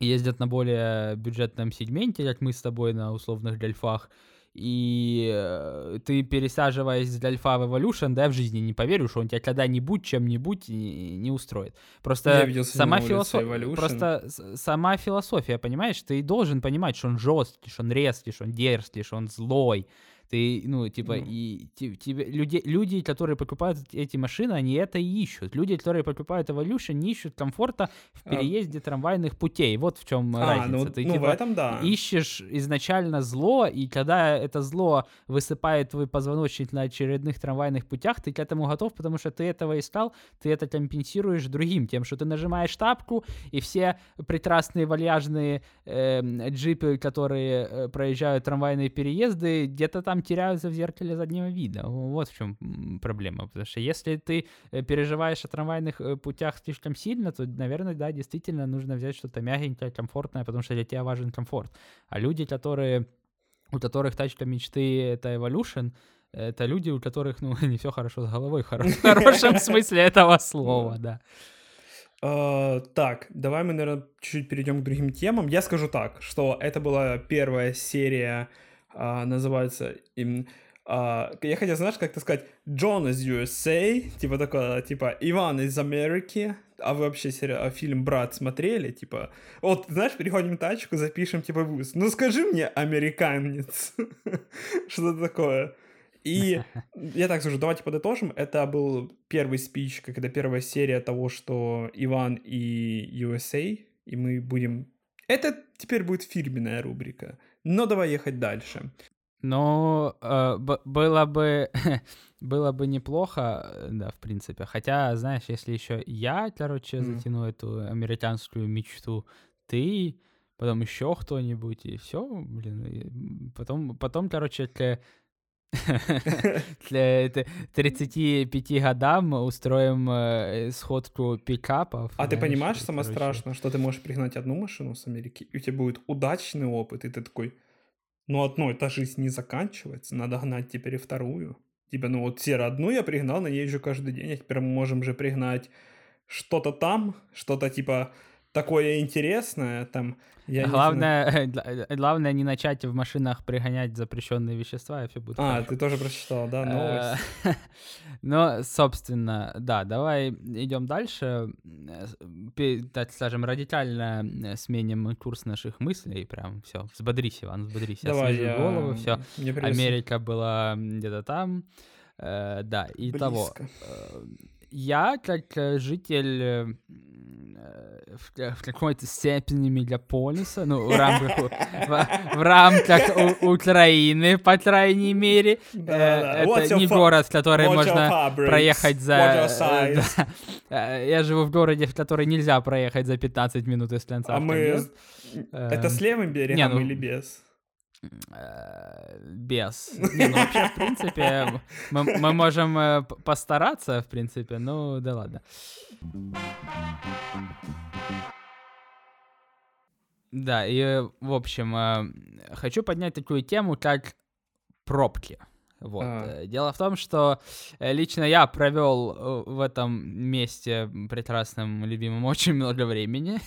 ездят на более бюджетном сегменте, как мы с тобой на условных дельфах, и э, ты пересаживаясь с Дальфа в Evolution, да, в жизни не поверю, что он тебя когда-нибудь чем-нибудь не, не устроит. Просто сама философия, просто сама философия, понимаешь, ты должен понимать, что он жесткий, что он резкий, что он дерзкий, что он злой, ты, ну, типа, mm. и тебе, люди, люди, которые покупают эти машины, они это и ищут. Люди, которые покупают Evolution, не ищут комфорта в а. переезде а... трамвайных путей. Вот в чем а, разница. Ну, ты, ну типа, в этом да. ищешь изначально зло, и когда это зло высыпает твой позвоночник на очередных трамвайных путях, ты к этому готов, потому что ты этого искал, ты это компенсируешь другим, тем, что ты нажимаешь тапку, и все прекрасные вальяжные э, джипы, которые э, проезжают трамвайные переезды, где-то там там теряются в зеркале заднего вида. Вот в чем проблема. Потому что если ты э, переживаешь о трамвайных э, путях слишком сильно, то, наверное, да, действительно нужно взять что-то мягенькое, комфортное, потому что для тебя важен комфорт. А люди, которые у которых тачка мечты — это Evolution, это люди, у которых, ну, <laughs> не все хорошо с головой, в хорошем <laughs> смысле этого слова, да. Uh, так, давай мы, наверное, чуть-чуть перейдем к другим темам. Я скажу так, что это была первая серия а, называется им... А, я хотел, знаешь, как-то сказать, Джон из USA, типа такое, типа Иван из Америки, а вы вообще сериал, фильм «Брат» смотрели? Типа, вот, знаешь, переходим тачку, запишем, типа, выпуск. Ну, скажи мне, американец. <laughs> Что-то такое. И <laughs> я так скажу, давайте подытожим. Это был первый спич, как это первая серия того, что Иван и USA, и мы будем... Это теперь будет фирменная рубрика. Но давай ехать дальше. Ну, э, было бы <laughs> было бы неплохо, э, да, в принципе. Хотя, знаешь, если еще я, короче, mm. затяну эту американскую мечту, ты, потом еще кто-нибудь, и все, блин, и потом, потом, короче, для, <laughs> для 35 годам мы устроим э, сходку пикапов. А ты понимаешь, самое страшное, что ты можешь пригнать одну машину с Америки, и у тебя будет удачный опыт, и ты такой, ну, одной эта жизнь не заканчивается, надо гнать теперь и вторую. Типа, ну вот серо одну я пригнал, на ней езжу каждый день, а теперь мы можем же пригнать что-то там, что-то типа такое интересное, там... Я главное, не <laughs> главное не начать в машинах пригонять запрещенные вещества, и все будет А, хорошо. ты тоже прочитал, да, новость? <laughs> Ну, собственно, да, давай идем дальше. Так скажем, радикально сменим курс наших мыслей, прям все, взбодрись, Иван, взбодрись. Давай, я... голову, все. Америка была где-то там, э, да, и того. Э, я, как э, житель в, в какой-то степени мегаполиса, ну, в рамках, в, в рамках у, Украины, по крайней мере. Да, э, да. Это не город, который можно проехать за... Э, да. Я живу в городе, в который нельзя проехать за 15 минут из конца А мы... Это с левым берегом не, ну... или без? Э, без. <laughs> Не, ну вообще, в принципе, <laughs> мы, мы можем э, постараться, в принципе, ну да ладно. Да, и, в общем, э, хочу поднять такую тему, как пробки. Вот. А. Дело в том, что э, лично я провел э, в этом месте прекрасном, любимом очень много времени,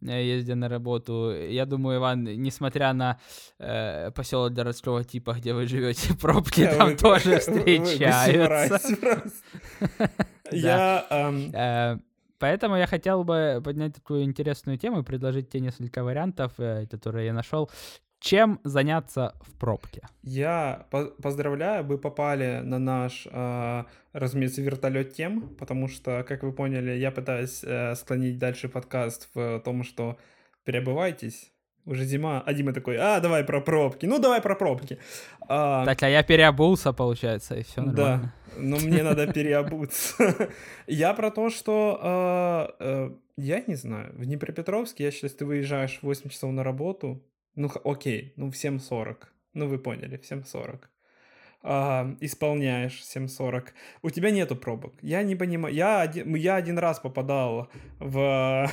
<laughs> ездя на работу. Я думаю, Иван, несмотря на э, поселок городского типа, где вы живете, <laughs> пробки там вы, тоже <laughs> встречаются. Я... Эм, поэтому я хотел бы поднять такую интересную тему и предложить тебе несколько вариантов, которые я нашел, чем заняться в пробке? Я по- поздравляю, вы попали на наш, э, разумеется, вертолет тем, потому что, как вы поняли, я пытаюсь э, склонить дальше подкаст в том, что переобувайтесь, уже зима, а Дима такой, а, давай про пробки, ну давай про пробки. А, так, а я переобулся, получается, и все нормально. Да, но мне надо переобуться. Я про то, что, а, э, я не знаю, в Днепропетровске, я считаю, ты выезжаешь 8 часов на работу, ну, окей, ну, в 7.40. Ну, вы поняли, в 7.40. А, исполняешь 7.40. У тебя нету пробок. Я не понимаю. Я один, я один раз попадал в,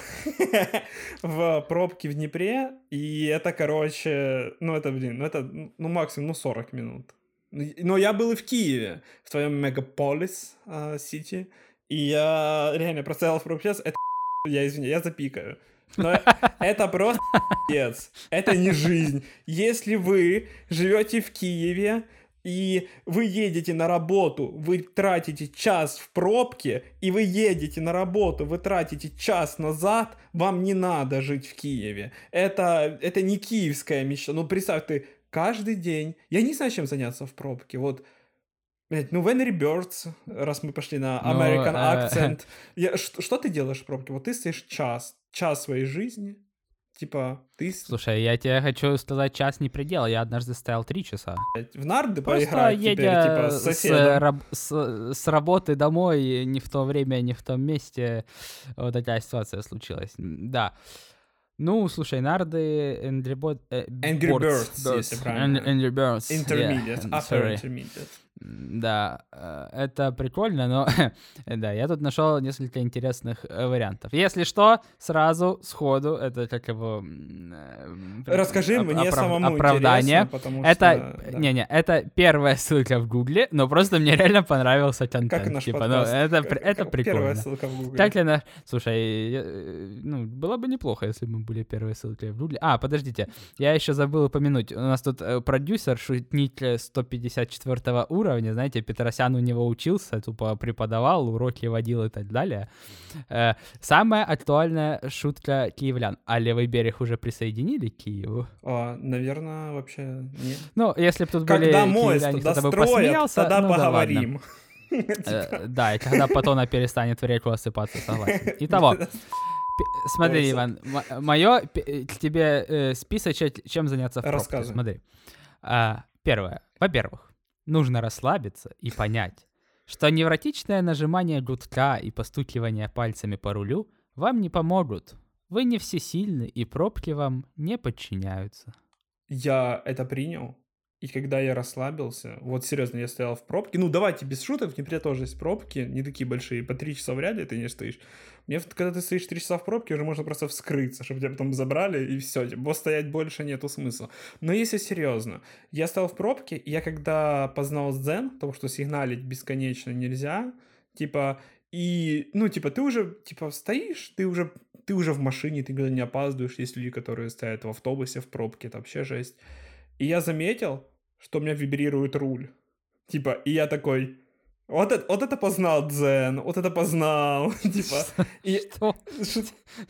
<laughs> в пробки в Днепре, и это, короче, ну, это, блин, ну, это, ну, максимум, ну, 40 минут. Но я был и в Киеве, в твоем мегаполис э, Сити, и я реально простоял в пробке это <laughs> я извиняюсь, я запикаю. Но это просто пиздец. Это не жизнь. Если вы живете в Киеве, и вы едете на работу, вы тратите час в пробке, и вы едете на работу, вы тратите час назад, вам не надо жить в Киеве. Это, это не киевская мечта. Ну, представь, ты каждый день... Я не знаю, чем заняться в пробке. Вот Блять, ну Венери Birds, раз мы пошли на ну, American ну, Accent. Я, что, что ты делаешь в пробке? Вот ты стоишь час, час своей жизни, Типа, ты... Слушай, я тебе хочу сказать, час не предел. Я однажды стоял три часа. В нарды Просто поиграть едя теперь, типа, с соседом. С, раб- с, с работы домой, не в то время, не в том месте, вот такая ситуация случилась. Да. Ну, слушай, нарды, Angry, Bo- э, Angry Birds, Birds, если правильно. Angry Birds. Intermediate, yeah, upper intermediate. Да, э, это прикольно, но <laughs> да, я тут нашел несколько интересных э, вариантов. Если что, сразу, сходу, это как его... Э, Расскажи мне оправ... самому оправдание. потому что... Это, да. не-не, это первая ссылка в Гугле, но просто мне реально понравился контент. Как наш типа, подкаст. Ну, это, как, это прикольно. Первая ссылка в Гугле. Как ли наш... Слушай, я... ну, было бы неплохо, если бы мы были первой ссылкой в Гугле. А, подождите, я еще забыл упомянуть. У нас тут продюсер, шутник 154 уровня, уровня, знаете, Петросян у него учился, тупо преподавал, уроки водил и так далее. Э, самая актуальная шутка киевлян. А левый берег уже присоединили к Киеву? А, наверное, вообще нет. Ну, если бы тут Когда были мост киевляне, бы посмеялся, тогда ну, поговорим. Да, <laughs> э, да, и когда Патона перестанет в реку осыпаться, согласен. <laughs> Итого, смотри, Иван, мое к тебе э, список, чем заняться в пробке. Смотри. А, первое. Во-первых, Нужно расслабиться и понять, что невротичное нажимание гудка и постукивание пальцами по рулю вам не помогут. Вы не всесильны, и пробки вам не подчиняются. Я это принял, и когда я расслабился, вот серьезно, я стоял в пробке. Ну, давайте без шуток, в Днепре тоже есть пробки, не такие большие, по три часа в ряде ты не стоишь. Мне, когда ты стоишь три часа в пробке, уже можно просто вскрыться, чтобы тебя потом забрали, и все, типа, стоять больше нету смысла. Но если серьезно, я стоял в пробке, и я когда познал дзен, то, что сигналить бесконечно нельзя, типа, и, ну, типа, ты уже, типа, стоишь, ты уже, ты уже в машине, ты никуда не опаздываешь, есть люди, которые стоят в автобусе, в пробке, это вообще жесть. И я заметил, что у меня вибрирует руль. Типа, и я такой, вот это, вот это познал Дзен, вот это познал, <laughs> типа. И... Что?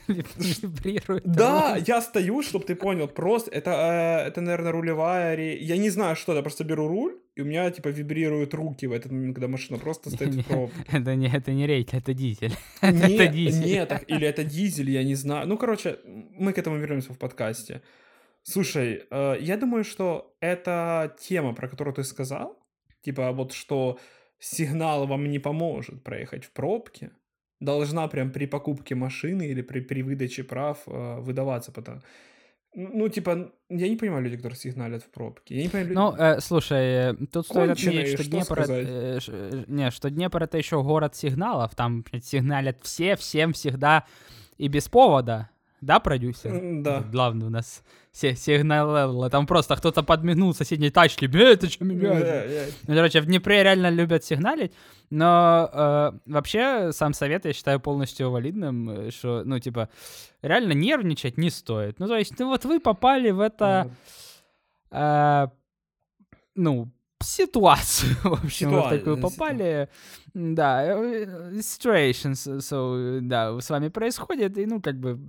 Вибрирует. Да, я стою, чтобы ты понял, просто это, э, это, наверное, рулевая, я не знаю, что, я просто беру руль, и у меня, типа, вибрируют руки в этот момент, когда машина просто стоит в пробке. <laughs> Это не, это не рейд, это дизель. <laughs> это дизель. Нет, или это дизель, я не знаю. Ну, короче, мы к этому вернемся в подкасте. Слушай, э, я думаю, что эта тема, про которую ты сказал, типа вот что сигнал вам не поможет проехать в пробке, должна прям при покупке машины или при, при выдаче прав э, выдаваться. Потому... Ну, типа, я не понимаю людей, которые сигналят в пробке. Я не понимаю, Ну, э, слушай, э, тут стоит отметить, что, что Днепр... Э, э, не, что Днепр — это еще город сигналов. Там сигналят все, всем, всегда и без повода. Да, продюсер? Да. Главный у нас сигнал. Там просто кто-то подмигнул соседней тачке. Бля, ты что меняешь? Ну, короче, в Днепре реально любят сигналить. Но э, вообще сам совет я считаю полностью валидным, э, что, ну, типа, реально нервничать не стоит. Ну, то есть, ну, вот вы попали в это, э, ну, ситуацию, <laughs> в общем, Ситуа... в такую попали. Да, э, situations, so, да, с вами происходит, и, ну, как бы,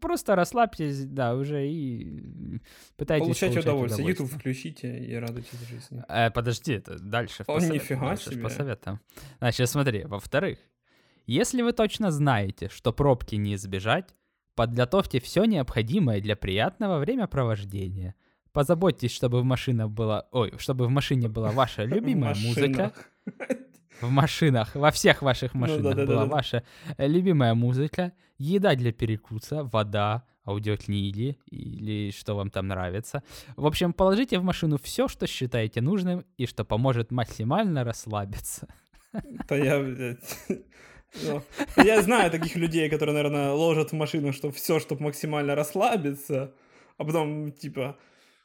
просто расслабьтесь, да, уже и пытайтесь получать удовольствие. YouTube включите и радуйтесь жизни. Э, подожди, это дальше. О, нифига дальше себе. По советам. Значит, смотри, во-вторых, если вы точно знаете, что пробки не избежать, подготовьте все необходимое для приятного времяпровождения. Позаботьтесь, чтобы в машине была, ой, чтобы в машине была ваша любимая музыка. <laughs> В машинах, во всех ваших ну машинах была ваша э, любимая музыка, еда для перекуса, вода, аудиокниги или что вам там нравится. В общем, положите в машину все, что считаете нужным и что поможет максимально расслабиться. Да я, ну, я знаю таких людей, которые, наверное, ложат в машину, что все, чтобы максимально расслабиться, а потом, типа,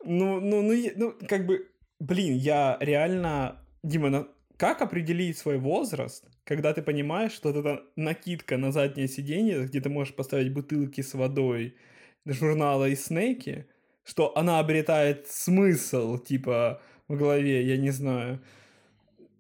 ну, ну, ну, ну, как бы, блин, я реально... Дима. Как определить свой возраст, когда ты понимаешь, что это накидка на заднее сиденье, где ты можешь поставить бутылки с водой, журнала и снеки, что она обретает смысл, типа, в голове, я не знаю.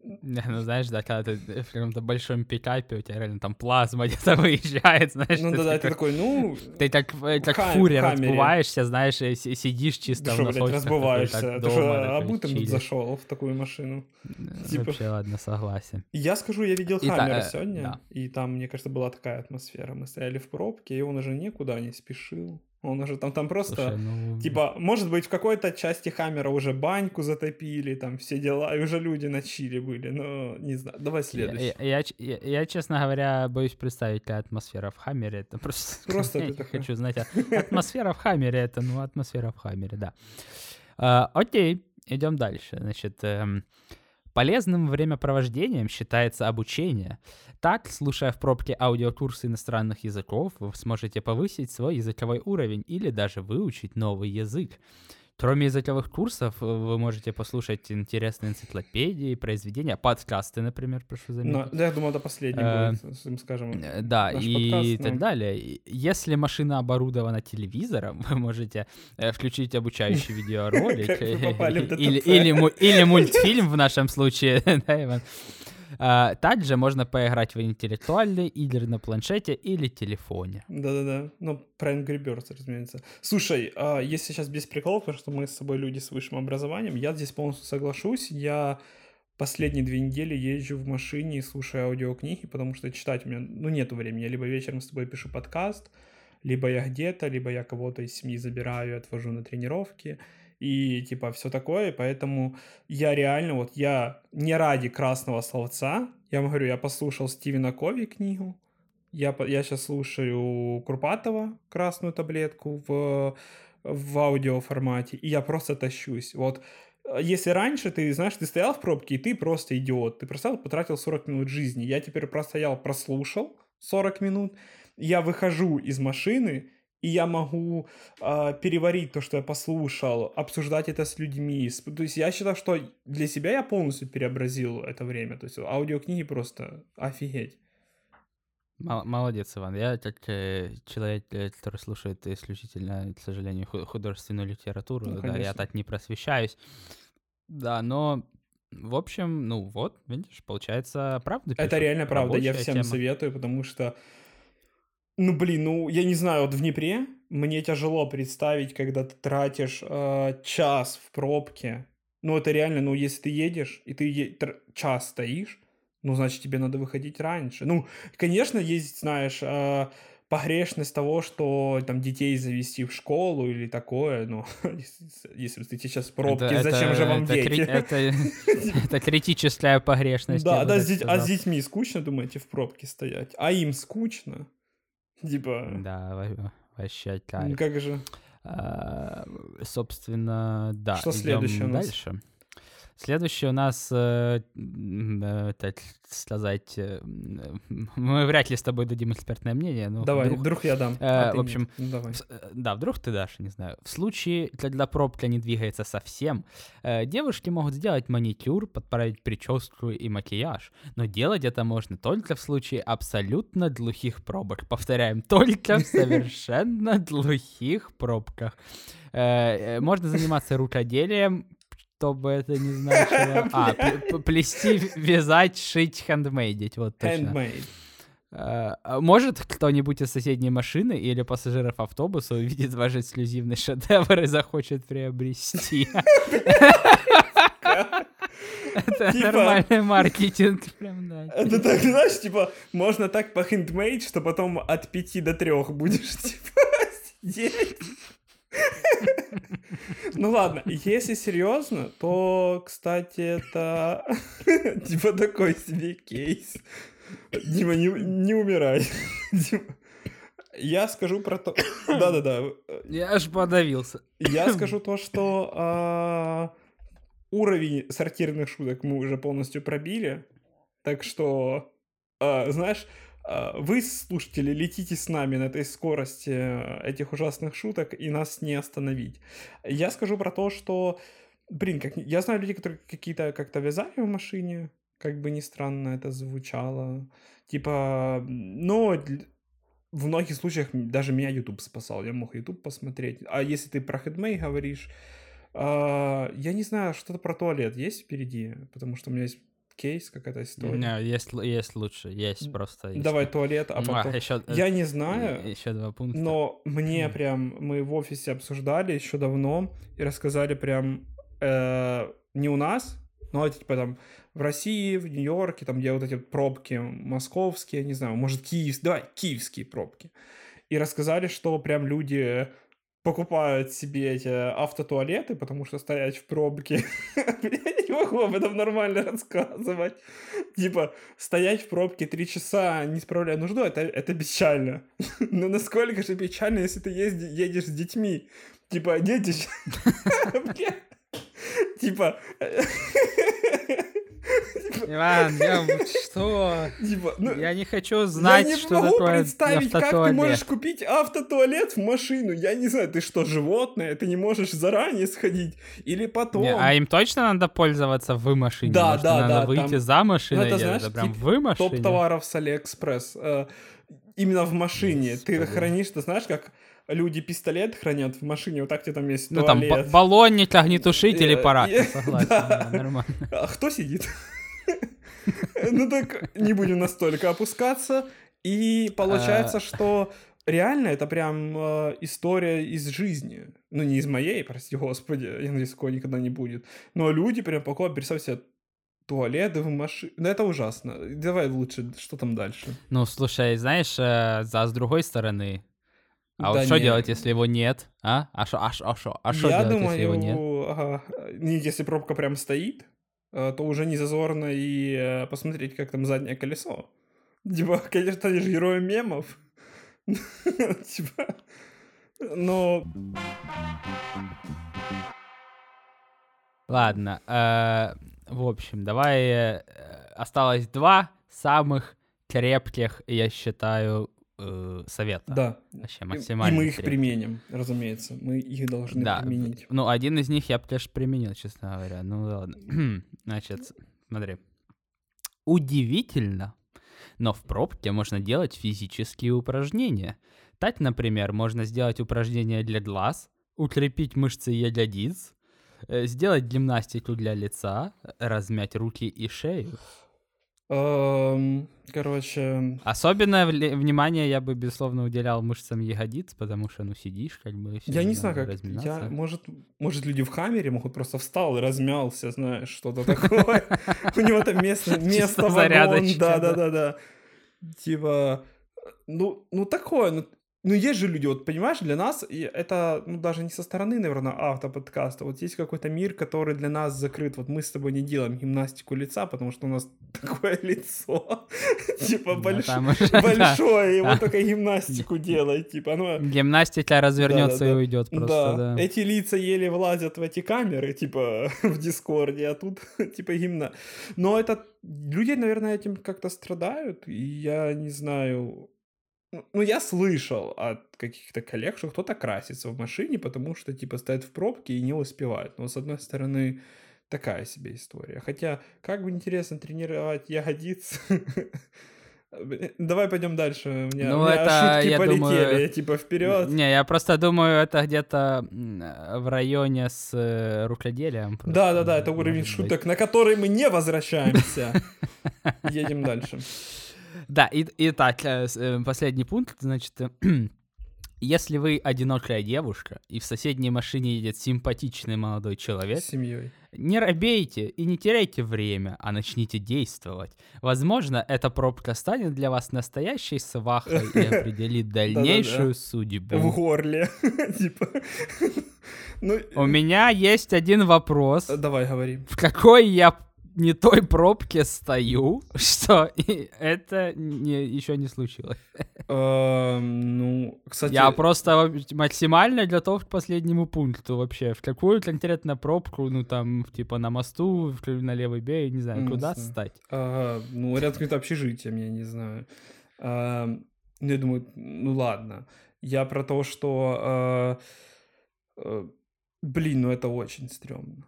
Ну знаешь, да, когда ты в каком-то большом пикапе, у тебя реально там плазма <laughs> где-то выезжает, знаешь. Ну да-да, ты такой, ну... Ты э, так в фуре разбываешься, знаешь, сидишь чисто в носочках. разбываешься, ты же обутым зашел в такую машину. Типа... Вообще, ладно, согласен. Я скажу, я видел Хаммера э, сегодня, и там, мне кажется, была такая атмосфера. Мы стояли в пробке, и он уже никуда не спешил. Он уже там, там просто, Слушай, ну... типа, может быть, в какой-то части Хаммера уже баньку затопили, там все дела, и уже люди на чили были, но не знаю. Давай следующий. Я, я, я, я, честно говоря, боюсь представить, какая атмосфера в Хаммере. Это просто... <laughs> Просто я такой... хочу знать. <laughs> Атмосфера в Хаммере, это, ну, атмосфера в Хаммере, да. А, окей, идем дальше. Значит, эм, полезным времяпровождением считается обучение — так, слушая в пробке аудиокурсы иностранных языков, вы сможете повысить свой языковой уровень или даже выучить новый язык. Кроме языковых курсов, э, вы можете послушать интересные энциклопедии, произведения, подкасты, например, прошу заметить. Но, да, я думал, это последний э, будет, скажем. Э, да, и подкаст, так но... далее. Если машина оборудована телевизором, <laughs> вы можете включить обучающий <laughs> видеоролик <laughs> или мультфильм в нашем случае, да, Иван? А, также можно поиграть в интеллектуальные игры на планшете или телефоне. Да-да-да. Ну, про Angry Birds, разумеется. Слушай, а, если сейчас без приколов, потому что мы с собой люди с высшим образованием, я здесь полностью соглашусь. Я последние две недели езжу в машине и слушаю аудиокниги, потому что читать у меня, ну, нету времени. Я либо вечером с тобой пишу подкаст, либо я где-то, либо я кого-то из семьи забираю, отвожу на тренировки и типа все такое, поэтому я реально, вот я не ради красного словца, я вам говорю, я послушал Стивена Кови книгу, я, я сейчас слушаю Курпатова «Красную таблетку» в, в аудиоформате, и я просто тащусь. Вот если раньше ты, знаешь, ты стоял в пробке, и ты просто идиот, ты просто потратил 40 минут жизни, я теперь простоял, прослушал 40 минут, я выхожу из машины, и я могу э, переварить то, что я послушал, обсуждать это с людьми. То есть я считаю, что для себя я полностью преобразил это время. То есть аудиокниги просто офигеть. Молодец, Иван. Я как э, человек, э, который слушает исключительно, к сожалению, художественную литературу, ну, да, я так не просвещаюсь. Да, но в общем, ну вот, видишь, получается, правда. Это реально правда. Я всем тема. советую, потому что ну, блин, ну, я не знаю, вот в Днепре мне тяжело представить, когда ты тратишь э, час в пробке. Ну, это реально, ну, если ты едешь, и ты е- тр- час стоишь, ну, значит, тебе надо выходить раньше. Ну, конечно, есть, знаешь, э, погрешность того, что там детей завести в школу или такое, ну, <laughs> если ты сейчас в пробке, это, зачем это, же вам это, дети? Это, <laughs> это критическая погрешность. Да, да, а с детьми скучно, думаете, в пробке стоять? А им скучно? Типа... Да, вообще кайф. Ну как же? А, собственно, да. Что следующее у нас? Дальше. Следующее у нас, э, э, так сказать, э, мы вряд ли с тобой дадим экспертное мнение. Но давай, вдруг, вдруг я дам. Э, а в общем, ну, давай. да, вдруг ты дашь, не знаю. В случае, когда пробка не двигается совсем, э, девушки могут сделать маникюр, подправить прическу и макияж. Но делать это можно только в случае абсолютно глухих пробок. Повторяем, только в совершенно <laughs> глухих пробках. Можно заниматься рукоделием, что бы это ни значило. <laughs> А, плести, вязать, шить, хендмейдить, вот точно. Handmade. А, может кто-нибудь из соседней машины или пассажиров автобуса увидит ваш эксклюзивный шедевр и захочет приобрести? <laughs> Это типа... нормальный маркетинг. Прям, да. Это так, знаешь, типа, можно так по хендмейд, что потом от пяти до трех будешь, типа, <laughs> сидеть. <laughs> Ну ладно, если серьезно, то, кстати, это <laughs> типа такой себе кейс. Дима, не, не умирай. <laughs> Дима. Я скажу про то... <coughs> Да-да-да. Я аж подавился. Я <coughs> скажу то, что а, уровень сортирных шуток мы уже полностью пробили. Так что, а, знаешь, вы, слушатели, летите с нами на этой скорости э, этих ужасных шуток и нас не остановить. Я скажу про то, что блин, как, я знаю людей, которые какие-то как-то вязали в машине, как бы ни странно это звучало. Типа, но в многих случаях даже меня YouTube спасал, я мог YouTube посмотреть. А если ты про хедмей говоришь, э, я не знаю, что-то про туалет есть впереди, потому что у меня есть кейс, какая-то история. Не, есть, есть лучше, есть просто. Есть. Давай туалет, а потом... А, еще, я не знаю, еще два пункта. но мне mm. прям, мы в офисе обсуждали еще давно и рассказали прям э, не у нас, но типа там в России, в Нью-Йорке, там где вот эти пробки московские, не знаю, может киевские, давай, киевские пробки. И рассказали, что прям люди покупают себе эти автотуалеты, потому что стоять в пробке, <laughs> я не могу об этом нормально рассказывать. Типа, стоять в пробке три часа, не справляя нужду, это, это печально. <laughs> Но насколько же печально, если ты езди, едешь с детьми? Типа, дети... <laughs> Типа... Иван, я что? Типа, ну, я не хочу знать, я не что могу такое представить, как ты можешь купить автотуалет в машину. Я не знаю, ты что, животное? Ты не можешь заранее сходить? Или потом? Не, а им точно надо пользоваться в машине? Да, Может, да, надо да. выйти там... за машиной? Ну, это, знаешь, это прям тип, в машине? топ товаров с Алиэкспресс. Э, именно в машине. Господи. Ты хранишь, ты знаешь, как люди пистолет хранят в машине, вот так тебе там есть Ну там баллонник, огнетушитель и парад. <laughs> Согласен, нормально. А кто сидит? <laughs> Ну так не будем настолько опускаться. И получается, а. что реально это прям э, история из жизни. Ну, не из моей, прости господи, я надеюсь, такого никогда не будет. Но люди прям покупают, представь себе, туалеты в машине. Ну, это ужасно. Давай лучше, что там дальше? Ну, слушай, знаешь, э, а с другой стороны, а да вот что делать, если его нет? А? А что а а шо, а шо Я делать, думаю, если его нет? Ага, если пробка прям стоит, э, то уже не зазорно и э, посмотреть, как там заднее колесо. Типа, <laughs> конечно, станешь героем мемов. <laughs> Типа, но... Ладно, э, в общем, давай осталось два самых крепких, я считаю, э, совета. Да. Вообще максимально. И мы их требования. применим, разумеется. Мы их должны да. применить. Ну, один из них я бы, конечно, применил, честно говоря. Ну, ладно. <clears throat> Значит, смотри. Удивительно, но в пробке можно делать физические упражнения. Так, например, можно сделать упражнения для глаз, укрепить мышцы ягодиц, э, сделать гимнастику для лица, размять руки и шею. Эм, короче... Особенное внимание я бы, безусловно, уделял мышцам ягодиц, потому что, ну, сидишь, как бы... Я не знаю, как... Я, может, может, люди в хаммере могут просто встал и размялся, знаешь, что-то такое. <laughs> У него там место, место вагон, да-да-да-да. Типа, ну, ну такое, ну, ну, есть же люди, вот понимаешь, для нас, это, ну, даже не со стороны, наверное, автоподкаста, вот есть какой-то мир, который для нас закрыт, вот мы с тобой не делаем гимнастику лица, потому что у нас <laughs> такое лицо, <laughs> типа, <laughs> большое, и вот только гимнастику делает, типа, ну... Гимнастика развернется и уйдет просто, да. Эти лица еле влазят в эти камеры, типа, в Дискорде, а тут, типа, гимна. Но это, люди, наверное, этим как-то страдают, и я не знаю, ну, я слышал от каких-то коллег, что кто-то красится в машине, потому что, типа, стоит в пробке и не успевает. Но, с одной стороны, такая себе история. Хотя, как бы интересно тренировать ягодиц. <laughs> Давай пойдем дальше. У меня, ну, у меня это, шутки я полетели, думаю... типа, вперед. Не, я просто думаю, это где-то в районе с э, рукоделием. Да-да-да, это уровень шуток, на который мы не возвращаемся. Едем дальше. Да, и, и так, э, э, последний пункт, значит, <clears throat> если вы одинокая девушка, и в соседней машине едет симпатичный молодой человек, с семьей. не робейте и не теряйте время, а начните действовать. Возможно, эта пробка станет для вас настоящей свахой и <laughs> определит дальнейшую судьбу. В горле, <laughs> типа. У меня есть один вопрос. Давай, говори. В какой я не той пробке стою, <laughs> что это не, еще не случилось. Эм, ну, кстати... Я просто максимально готов к последнему пункту вообще. В какую конкретно пробку, ну там, типа на мосту, на левый берег, не знаю, куда стать. Ну, рядом с каким-то общежитием, я не знаю. Ну, я думаю, ну ладно. Я про то, что... Э, э, блин, ну это очень стрёмно.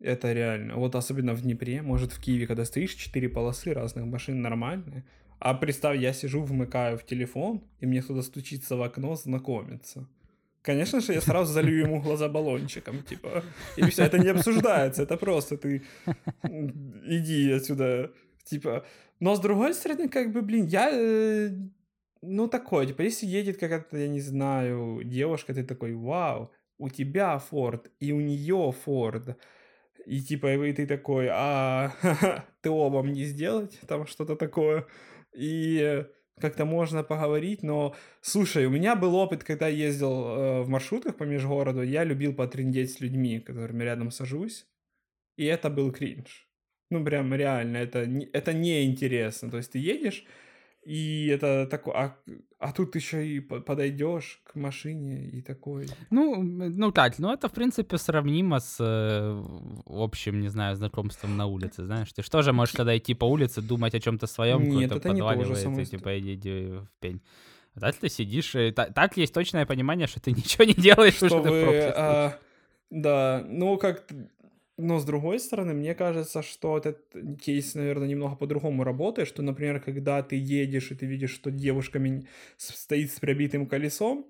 Это реально. Вот особенно в Днепре, может в Киеве, когда стоишь, четыре полосы разных машин нормальные. А представь, я сижу, вмыкаю в телефон, и мне кто-то стучится в окно, знакомится. Конечно же, я сразу залью ему глаза баллончиком, типа, и все, это не обсуждается, это просто ты иди отсюда, типа. Но с другой стороны, как бы, блин, я, э, ну, такой, типа, если едет какая-то, я не знаю, девушка, ты такой, вау, у тебя Форд, и у нее Форд, и типа, и ты такой, а <laughs> ты оба не сделать, там что-то такое, и как-то можно поговорить, но, слушай, у меня был опыт, когда я ездил э, в маршрутках по межгороду, я любил потрендеть с людьми, которыми рядом сажусь, и это был кринж. Ну, прям реально, это, это неинтересно. То есть ты едешь, и это такое, а, а тут еще и подойдешь к машине и такой. Ну, ну так, ну это в принципе сравнимо с э, общим, не знаю, знакомством на улице, знаешь. Ты что же можешь тогда идти по улице, думать о чем-то своем, Нет, это подваливается, не то типа иди, иди в пень. А так ты сидишь, и так, так есть точное понимание, что ты <laughs> ничего не делаешь, что, что вы, а, Да, ну как но с другой стороны, мне кажется, что этот кейс, наверное, немного по-другому работает, что, например, когда ты едешь и ты видишь, что девушка стоит с пробитым колесом,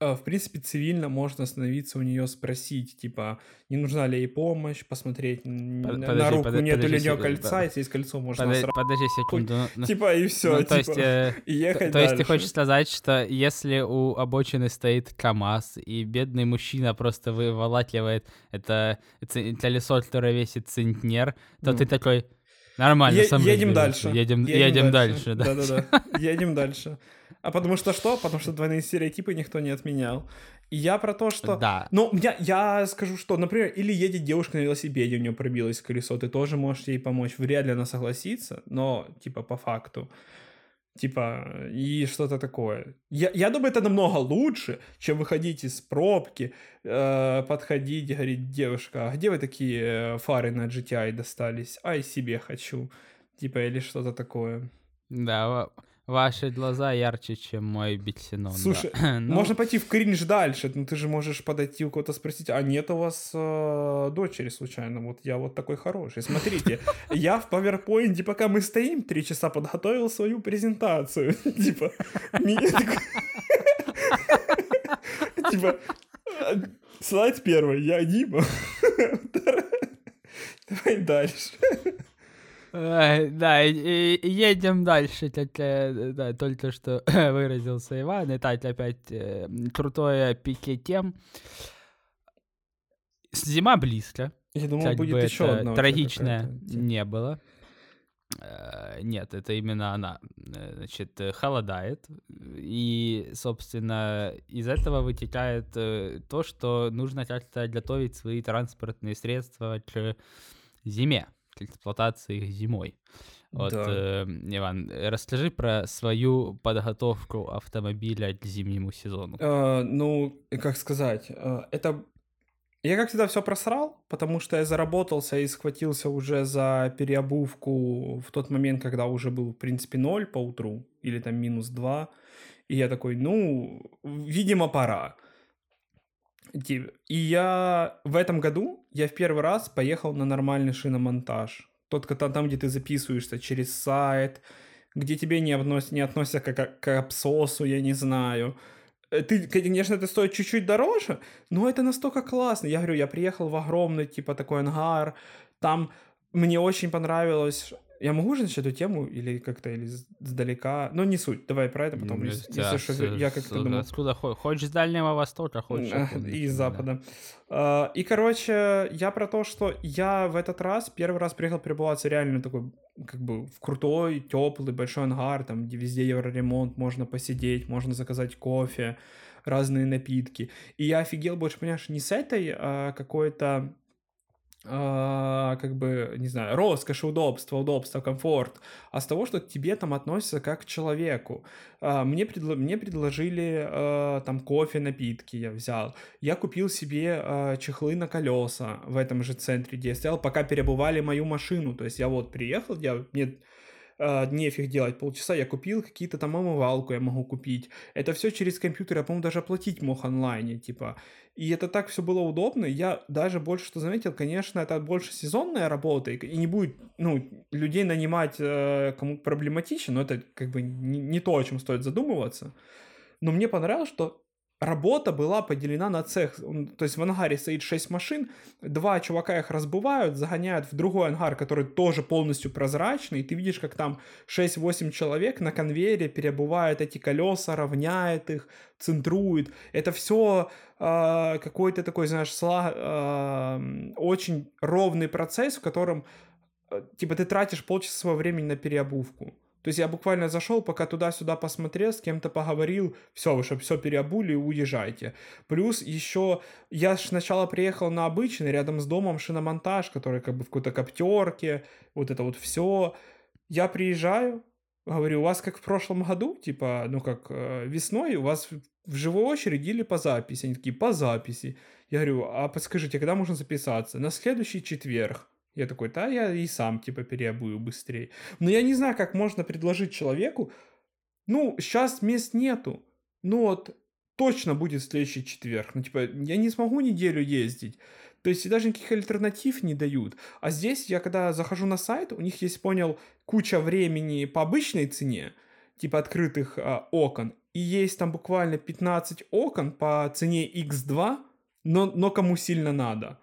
в принципе, цивильно можно остановиться у нее спросить, типа, не нужна ли ей помощь, посмотреть подожди, на руку, подожди, нету ли у нее кольца, да. если есть кольцо, можно подожди, сразу... Подожди секунду. Ну, типа, и все, ну, типа, то есть, э, и <laughs> ехать То, то есть ты хочешь сказать, что если у обочины стоит КАМАЗ, и бедный мужчина просто выволакивает это колесо, которое весит центнер, то ну. ты такой... Нормально, е- едем дальше. Едем, едем, едем дальше. дальше да. Да-да-да, <laughs> едем дальше. А потому что что? Потому что двойные стереотипы никто не отменял. И я про то, что... Да. Ну, я, я скажу, что, например, или едет девушка на велосипеде, у нее пробилось колесо, ты тоже можешь ей помочь. Вряд ли она согласится, но, типа, по факту. Типа, и что-то такое. Я, я думаю, это намного лучше, чем выходить из пробки, э, подходить говорить, девушка, а где вы такие э, фары на GTI достались? Ай, себе хочу. Типа, или что-то такое. Да, Ваши глаза ярче, чем мой биксенон. Слушай, да. <clears throat> ну... можно пойти в кринж дальше. Ну, ты же можешь подойти у кого-то спросить, а нет у вас э, дочери случайно? Вот я вот такой хороший. Смотрите, <laughs> я в PowerPoint, пока мы стоим, три часа подготовил свою презентацию. <laughs> Типа, <laughs> Типа, слайд первый, я Дима. Давай дальше. Да, едем дальше. Да, только что <laughs> выразился Иван. И так опять э, крутое пике тем. Зима близко. Я думал, будет еще одна. Трагичная не было. Э, нет, это именно она. Э, значит, холодает. И, собственно, из этого вытекает то, что нужно как-то готовить свои транспортные средства к зиме к эксплуатации их зимой. Вот, да. э, Иван, расскажи про свою подготовку автомобиля к зимнему сезону. Э, ну, как сказать, э, это я как всегда все просрал, потому что я заработался и схватился уже за переобувку в тот момент, когда уже был, в принципе, ноль по утру, или там минус два. И я такой, ну, видимо, пора. И я в этом году, я в первый раз поехал на нормальный шиномонтаж. Тот, там, где ты записываешься через сайт, где тебе не, относ, не относятся как к абсосу, я не знаю. Э, ты, конечно, это стоит чуть-чуть дороже, но это настолько классно. Я говорю, я приехал в огромный, типа, такой ангар, там мне очень понравилось я могу же начать эту тему или как-то или сдалека? Ну, не суть. Давай про это потом. Если, если что, я как-то думаю. Откуда хочешь с Дальнего Востока, хочешь. И из Запада. Да. И, короче, я про то, что я в этот раз, первый раз приехал перебываться реально такой, как бы, в крутой, теплый, большой ангар, там, где везде евроремонт, можно посидеть, можно заказать кофе, разные напитки. И я офигел больше, понимаешь, не с этой а, какой-то как бы, не знаю, роскошь, удобство, удобство, комфорт, а с того, что к тебе там относятся как к человеку. А, мне, предло- мне предложили а, там кофе, напитки, я взял. Я купил себе а, чехлы на колеса в этом же центре, где я стоял, пока перебывали мою машину. То есть я вот приехал, я, мне э, нефиг делать полчаса, я купил какие-то там омывалку я могу купить. Это все через компьютер, я, по-моему, даже оплатить мог онлайне, типа. И это так все было удобно. Я даже больше что заметил, конечно, это больше сезонная работа, и не будет, ну, людей нанимать э, кому проблематично, но это как бы не, не то, о чем стоит задумываться. Но мне понравилось, что работа была поделена на цех. То есть в ангаре стоит 6 машин, два чувака их разбывают, загоняют в другой ангар, который тоже полностью прозрачный, и ты видишь, как там 6-8 человек на конвейере переобувают эти колеса, равняют их, центруют. Это все э, какой-то такой, знаешь, сла, э, очень ровный процесс, в котором э, типа ты тратишь полчаса своего времени на переобувку. То есть я буквально зашел, пока туда-сюда посмотрел, с кем-то поговорил, все, вы чтобы все переобули, уезжайте. Плюс еще я сначала приехал на обычный, рядом с домом шиномонтаж, который как бы в какой-то коптерке, вот это вот все. Я приезжаю, говорю, у вас как в прошлом году, типа, ну как э, весной, у вас в живой очереди или по записи? Они такие, по записи. Я говорю, а подскажите, когда можно записаться? На следующий четверг. Я такой, да, я и сам, типа, переобую быстрее. Но я не знаю, как можно предложить человеку, ну, сейчас мест нету, ну вот, точно будет следующий четверг. Ну, типа, я не смогу неделю ездить. То есть даже никаких альтернатив не дают. А здесь я когда захожу на сайт, у них есть, понял, куча времени по обычной цене, типа открытых а, окон, и есть там буквально 15 окон по цене X2, но, но кому сильно надо.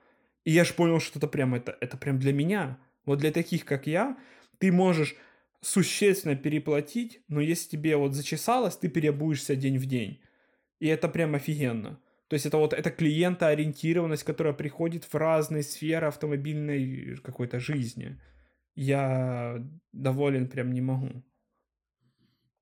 И я же понял, что это прям, это, это прям для меня. Вот для таких, как я, ты можешь существенно переплатить, но если тебе вот зачесалось, ты переобуешься день в день. И это прям офигенно. То есть это вот эта клиентоориентированность, которая приходит в разные сферы автомобильной какой-то жизни. Я доволен прям не могу.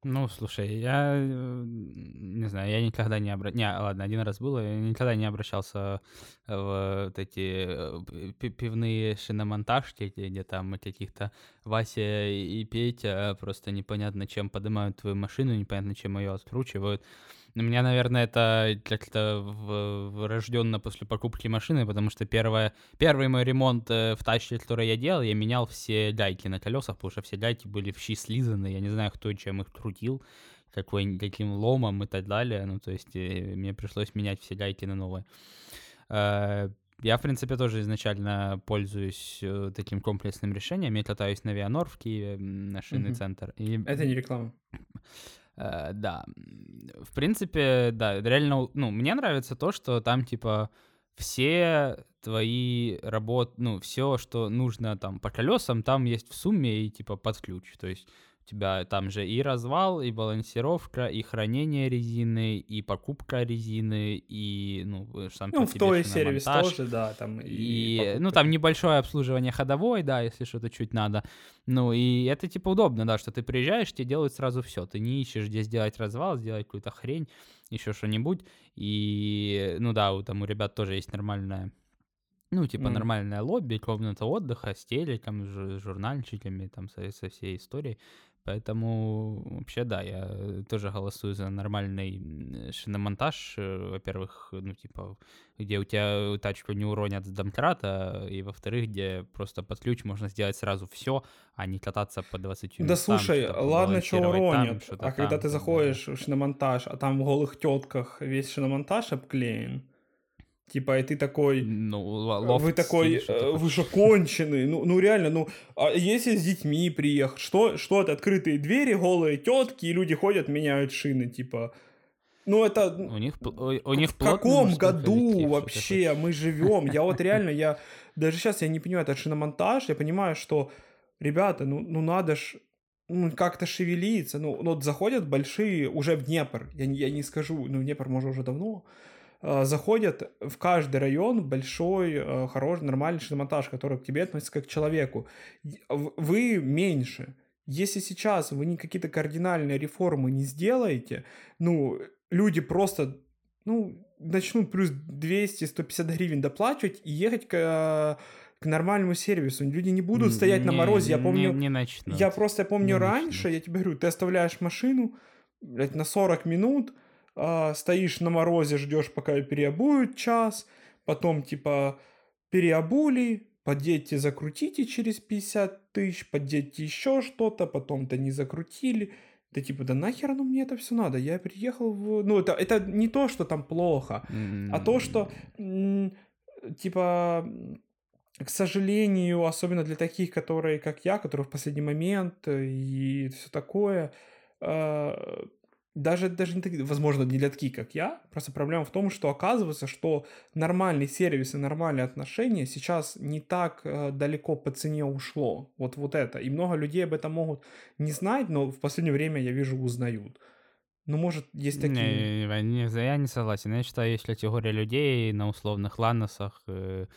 Ну, слушай, я э, не знаю, я никогда не обращался... Не, ладно, один раз было, я никогда не обращался в вот эти э, пивные шиномонтажки, где, где там каких-то Вася и Петя просто непонятно чем поднимают твою машину, непонятно чем ее откручивают. У меня, наверное, это как-то врожденно после покупки машины, потому что первое, первый мой ремонт э, в тачке, который я делал, я менял все гайки на колесах, потому что все гайки были в щи слизаны, я не знаю, кто чем их крутил, какой, каким ломом и так далее, ну, то есть э, мне пришлось менять все гайки на новые. Э, я, в принципе, тоже изначально пользуюсь таким комплексным решением. Я катаюсь на Вианор в Киеве, на шинный угу. центр. И... Это не реклама. Э, да, в принципе, да, реально, ну, мне нравится то, что там, типа, все твои работы, ну, все, что нужно там по колесам, там есть в сумме и, типа, под ключ. То есть у тебя там же и развал, и балансировка, и хранение резины, и покупка резины, и, ну, сам ну, в той сервис тоже, да, там. И, и ну, там небольшое обслуживание ходовой, да, если что-то чуть надо. Ну, и это, типа, удобно, да, что ты приезжаешь, тебе делают сразу все. Ты не ищешь, где сделать развал, сделать какую-то хрень, еще что-нибудь. И, ну, да, там у ребят тоже есть нормальная ну, типа, mm. нормальное лобби, комната отдыха с телеком, с журнальчиками, там, со, со всей историей. Поэтому вообще, да, я тоже голосую за нормальный шиномонтаж. Э, во-первых, ну, типа, где у тебя тачку не уронят с домкрата, и во-вторых, где просто под ключ можно сделать сразу все, а не кататься по 20 Да слушай, ладно, что уронят, там, а там, когда ты заходишь в шиномонтаж, а там в голых тетках весь шиномонтаж обклеен, Типа, и ты такой... Ну, э, лофт Вы такой, э, вы же конченый. Ну, ну, реально, ну, а если с детьми приехать, что, что это открытые двери, голые тетки, и люди ходят, меняют шины, типа... Ну, это... У них, у них В каком году вообще мы живем? Я вот реально, я... Даже сейчас я не понимаю, это шиномонтаж, я понимаю, что, ребята, ну, ну надо ж ну, как-то шевелиться. Ну, ну, вот заходят большие уже в Днепр. Я, я не скажу, ну, в Днепр, может, уже давно. Э, заходят в каждый район большой, э, хороший, нормальный шиномонтаж, который к тебе относится как к человеку. Вы меньше. Если сейчас вы не какие-то кардинальные реформы не сделаете, ну, люди просто, ну, начнут плюс 200-150 гривен доплачивать и ехать к к нормальному сервису. Люди не будут стоять не, на морозе. Я помню, не, не начнут. я просто помню не раньше, начнут. я тебе говорю, ты оставляешь машину блядь, на 40 минут, а, стоишь на морозе, ждешь, пока переобуют час, потом, типа, переобули, поддетьте, закрутите через 50 тысяч, поддетьте еще что-то, потом-то не закрутили. Да типа, да нахер оно мне это все надо? Я приехал в... Ну, это, это не то, что там плохо, mm-hmm. а то, что, типа, к сожалению, особенно для таких, которые, как я, которые в последний момент и все такое, а, даже, даже не такие, возможно, не для таких, как я. Просто проблема в том, что оказывается, что нормальный сервис и нормальные отношения сейчас не так э, далеко по цене ушло. Вот, вот это. И много людей об этом могут не знать, но в последнее время, я вижу, узнают. Ну, может, есть такие... Не, не, я не согласен. Я считаю, есть категория людей на условных ланосах э,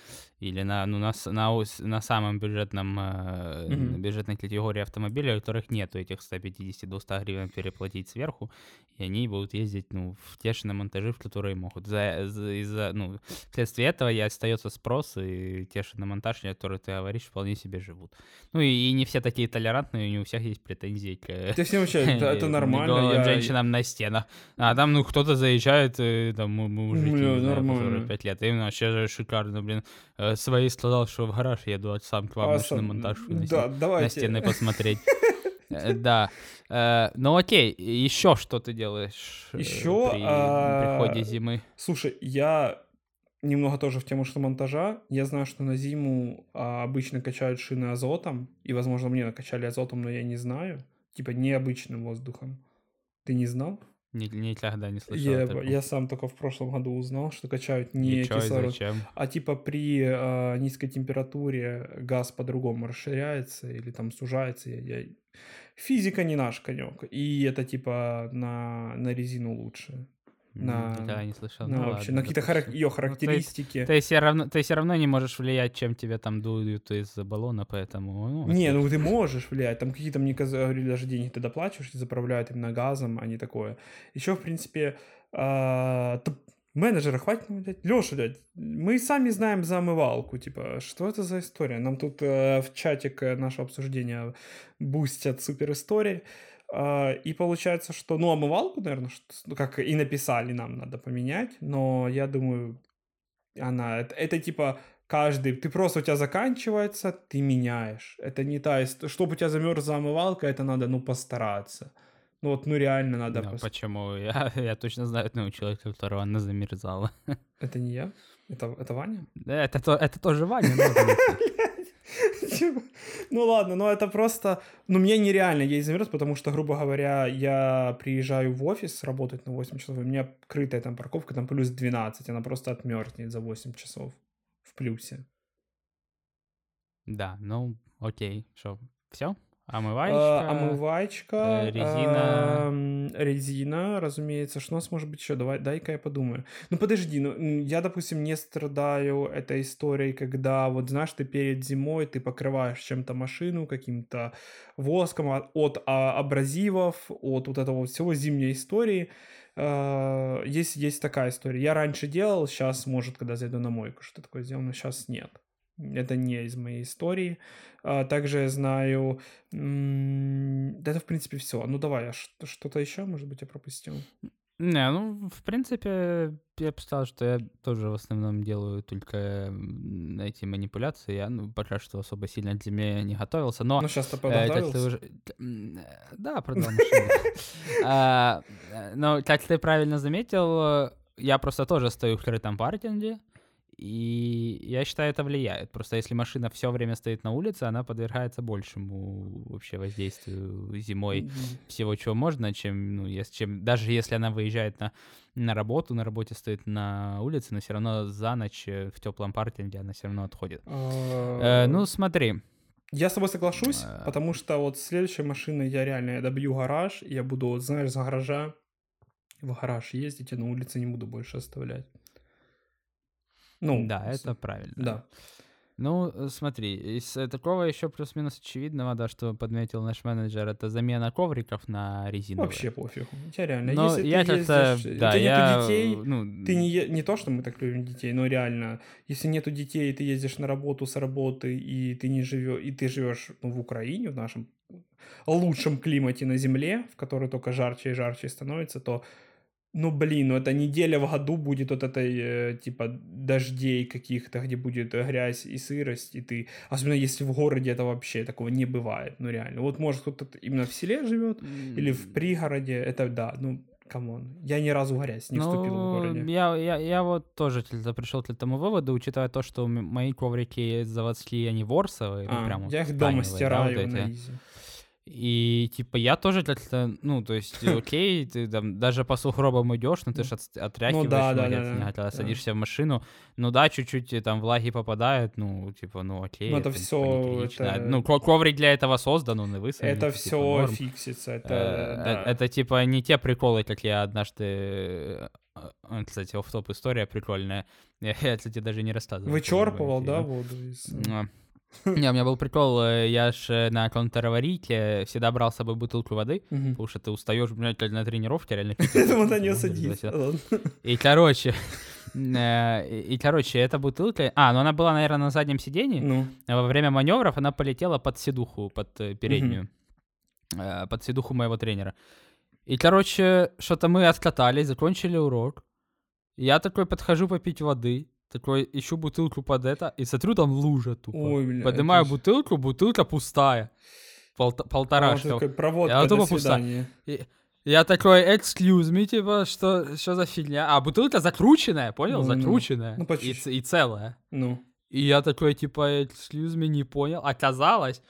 или на, ну, на, на, на самом бюджетном, э, mm-hmm. бюджетной категории автомобиля, у которых нету этих 150-200 гривен переплатить сверху, и они будут ездить, ну, в те же на монтажи, в которые могут. За, за, из-за, ну, вследствие этого и остается спрос, и те же на монтаж, о которых ты говоришь, вполне себе живут. Ну, и, и не все такие толерантные, не у всех есть претензии к... Это все вообще, это, <laughs> нормально. Я... Женщинам на стенах. А там, ну, кто-то заезжает, там, мужики, Бля, не знаю, 45 лет, именно вообще же шикарно, блин. Э, свои сказал, что в гараж еду, а сам к вам а сам... на монтаж да, давайте. на стены посмотреть. <laughs> Э, да. Э, ну окей, еще что ты делаешь еще, при приходе зимы? Слушай, я немного тоже в тему что монтажа. Я знаю, что на зиму а, обычно качают шины азотом, и, возможно, мне накачали азотом, но я не знаю. Типа необычным воздухом. Ты не знал? Никогда не слышал. Я, я сам только в прошлом году узнал, что качают не Ничего, кислород, зачем? а типа при э, низкой температуре газ по-другому расширяется или там сужается. Я, я... Физика не наш конек, и это типа на, на резину лучше на, да, не слышал. На, ну, вообще, ладно, на какие-то хара- ее характеристики. Ну, есть, ты, все равно, ты все равно не можешь влиять, чем тебе там дуют из баллона, поэтому... Ну, не, ну ты можешь влиять. Там какие-то, мне говорили, даже деньги ты доплачиваешь, заправляют именно газом, а не такое. Еще, в принципе, а, менеджера хватит блядь. Леша, блядь, мы сами знаем за омывалку, типа, что это за история? Нам тут э, в чатик нашего обсуждения бустят супер истории. И получается, что, ну, омывалку, наверное, ну, как и написали, нам надо поменять, но я думаю, она, это, это типа каждый, ты просто у тебя заканчивается, ты меняешь. Это не та, чтобы у тебя замерзла омывалка, это надо, ну, постараться. Ну вот, ну реально надо... Ну, пос... почему? Я, я точно знаю одного человека, которого она замерзала. Это не я? Это, это Ваня? Да, это, то, это тоже Ваня. <laughs> <laughs> Ну ладно, но это просто... Ну мне нереально ей замерз, потому что, грубо говоря, я приезжаю в офис работать на 8 часов, у меня крытая там парковка, там плюс 12, она просто отмерзнет за 8 часов в плюсе. Да, ну окей, что, все? Омываечка. А, омываечка. Э, резина. Э, резина, разумеется. Что у нас может быть еще? Давай, дай-ка я подумаю. Ну подожди, ну я, допустим, не страдаю этой историей, когда вот знаешь, ты перед зимой ты покрываешь чем-то машину, каким-то воском от, от а, абразивов, от вот этого всего зимней истории. Uh, есть, есть такая история. Я раньше делал, сейчас, может, когда зайду на мойку, что такое сделал, но сейчас нет. Это не из моей истории. А, также я знаю... Да это, в принципе, все. Ну, давай, а что-то еще, может быть, я пропустил? Не, ну, в принципе, я бы сказал, что я тоже в основном делаю только эти манипуляции. Я, ну, пока что особо сильно для меня не готовился, но... Ну, сейчас ты подготовился? <laughs> Э, уже... Да, продал машину. А, но, как ты правильно заметил, я просто тоже стою в крытом паркинге, и я считаю, это влияет. Просто если машина все время стоит на улице, она подвергается большему вообще воздействию зимой mm-hmm. всего, чего можно, чем, ну, если, чем даже если она выезжает на, на работу, на работе стоит на улице, но все равно за ночь э, в теплом паркинге она все равно отходит. Э, ну, смотри. Я с тобой соглашусь, э. потому что вот следующая машина я реально я добью гараж, я буду, знаешь, за гаража в гараж ездить, а на улице не буду больше оставлять. Ну, да, это правильно. Да. Ну, э, смотри, из э, такого еще плюс-минус очевидного, да, что подметил наш менеджер, это замена ковриков на резиновые. Вообще пофигу. У тебя реально, но если я ты ездишь, да, у тебя я, нету детей, ну, ты не, не то, что мы так любим детей, но реально, если нету детей, ты ездишь на работу с работы, и ты не живешь, и ты живешь ну, в Украине, в нашем лучшем климате на Земле, в которой только жарче и жарче становится, то Ну, блин, ну это неделя в году будет вот этой, э, типа, дождей каких-то, где будет грязь и сырость, и ты... Особенно если в городе это вообще такого не бывает, ну реально. Вот может кто-то именно в селе живет или в пригороде, это да, ну, come on. Я ни разу в грязь не вступил в Ну, городе. я, я, я вот тоже пришел к этому выводу, учитывая то, что мои коврики заводские, они ворсовые, ну, А, прям вот я их дома тканевые, да, стираю вот на easy. И типа я тоже как-то, ну, то есть, <laughs> окей, ты там даже по сугробам идешь, но ты ж от- отряхиваешь Ну да, да, да, да, когда да. садишься в машину, ну да, чуть-чуть э, там влаги попадает, ну, типа, ну окей, Ну, это типа, не критично. это- Ну, ко- коврик для этого создан, он и высадит. Это типа, все норм. фиксится. Это, Э, да. э, Это типа не те приколы, как я однажды... э, э, Кстати, офф-топ история прикольная. <laughs> Я, кстати, даже не рассказывал. Вычерпывал, да, воду из... <laughs> Не, у меня был прикол, э, я ж э, на контраварите всегда брал с собой бутылку воды, потому что ты устаешь, блядь, на тренировке реально. <laughs> Поэтому на нее садись. И, короче, <laughs> э, и, короче, эта бутылка... А, ну она была, наверное, на заднем сидении, Ну, во время маневров она полетела под седуху, под переднюю, под седуху моего тренера. И, короче, что-то мы откатались, закончили урок. Я такой подхожу попить воды, такой ищу бутылку под это, и смотрю, там лужа тупо. Ой, бля, Поднимаю это бутылку, бутылка пустая. А вот полторашка. такой проводка Я до тупо пуста. свидания. Я такой, excuse me, типа, что, что за фигня? А бутылка закрученная, понял? Ну-ну-ну. закрученная. Ну, по и, и целая. Ну, И я такой, типа, excuse me, не понял. Оказалось,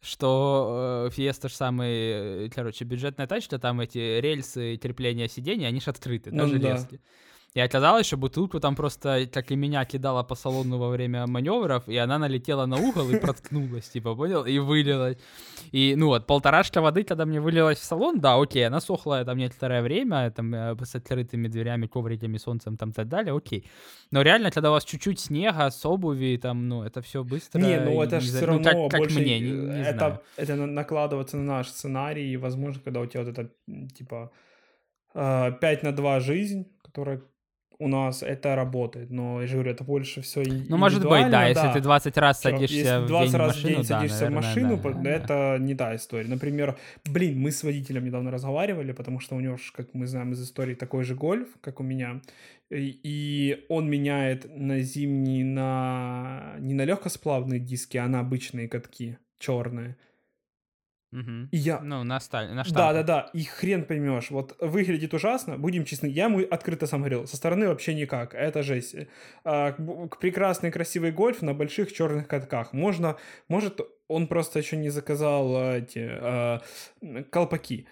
что э, Fiesta ж самый, э, короче, бюджетная тачка, там эти рельсы крепления сидений, они ж открыты, Ну даже да. железки. И оказалось, что бутылку там просто, как и меня, кидала по салону во время маневров, и она налетела на угол и <laughs> проткнулась, типа, понял? И вылилась. И, ну вот, полторашка воды, когда мне вылилась в салон, да, окей, она сохла там некоторое время, там, э, с открытыми дверями, ковриками, солнцем, там, так далее, окей. Но реально, когда у вас чуть-чуть снега с обуви, там, ну, это все быстро. не, ну это же все ну, равно как, как больше... мне, не, не это, знаю. это на- накладываться на наш сценарий, и, возможно, когда у тебя вот эта, м, типа, 5 на 2 жизнь, которая у нас, это работает. Но, я же говорю, это больше все Ну, может быть, да, если ты 20 раз садишься если в 20 день в раз в машину, день да, садишься в наверное, машину, да, да. это не та история. Например, блин, мы с водителем недавно разговаривали, потому что у него, как мы знаем из истории, такой же гольф, как у меня. И, он меняет на зимние, на не на легкосплавные диски, а на обычные катки, черные. Мгм. И я... Ну, на, сталь, на Да, штампах. да, да, и хрен поймешь. Вот выглядит ужасно, будем честны. Я ему открыто сам говорил, со стороны вообще никак, это жесть. А, прекрасный красивый гольф на больших черных катках. Можно, может, он просто еще не заказал а, эти а, колпаки.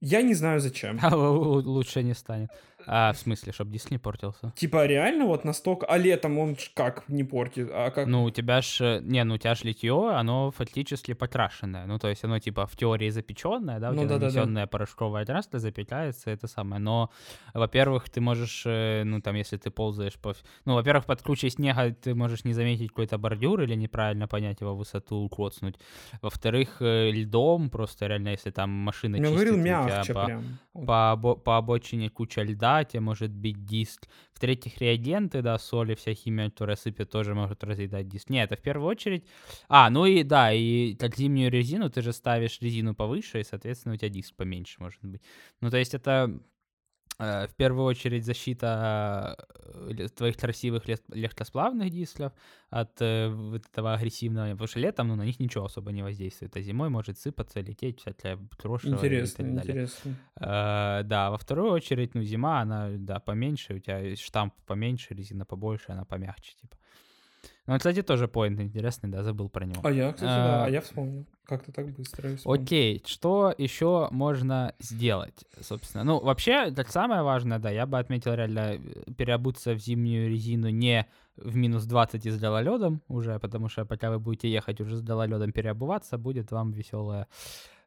Я не знаю зачем. <laughs> А, лучше не станет. А, в смысле, чтобы диск не портился? Типа реально вот настолько... А летом он как не портит? А как... Ну, у тебя ж... э, Не, ну у тебя ж литье, оно фактически покрашенное. Ну, то есть оно типа в теории запеченное, да, у Ну тебя да-да-да. нанесенная порошковая краска запекается, это самое. Но, во-первых, ты можешь, э, ну, там, если ты ползаешь по... Ну, во-первых, под кручей снега ты можешь не заметить какой-то бордюр или неправильно понять его высоту, коцнуть. Во-вторых, э, льдом просто реально, если там машина говорил чистит, тебя мягче по- прям. По, обо- по обочине куча льда, тебе может бить диск. В-третьих, реагенты, да, соли, вся химия, которая сыпет, тоже может разъедать диск. Не, это в первую очередь... А, ну и да, и как зимнюю резину, ты же ставишь резину повыше, и, соответственно, у тебя диск поменьше может быть. Ну, то есть это в первую очередь защита э, твоих красивых легкосплавных дисков от э, этого агрессивного, потому что летом ну, на них ничего особо не воздействует, а зимой может сыпаться, лететь всякая крошево и Интересно, так далее. интересно. Э, да, во вторую очередь, ну, зима, она, да, поменьше, у тебя штамп поменьше, резина побольше, она помягче, типа. Ну, кстати, тоже поинт интересный, да, забыл про него. А я, кстати, да, А, а я вспомнил. Как-то так быстро. Окей, что еще можно сделать, собственно? Ну, вообще, так самое важное, да, я бы отметил реально э, переобуться в зимнюю резину не в минус 20 и с гололедом уже, потому что пока вы будете ехать уже с гололедом переобуваться, будет вам веселая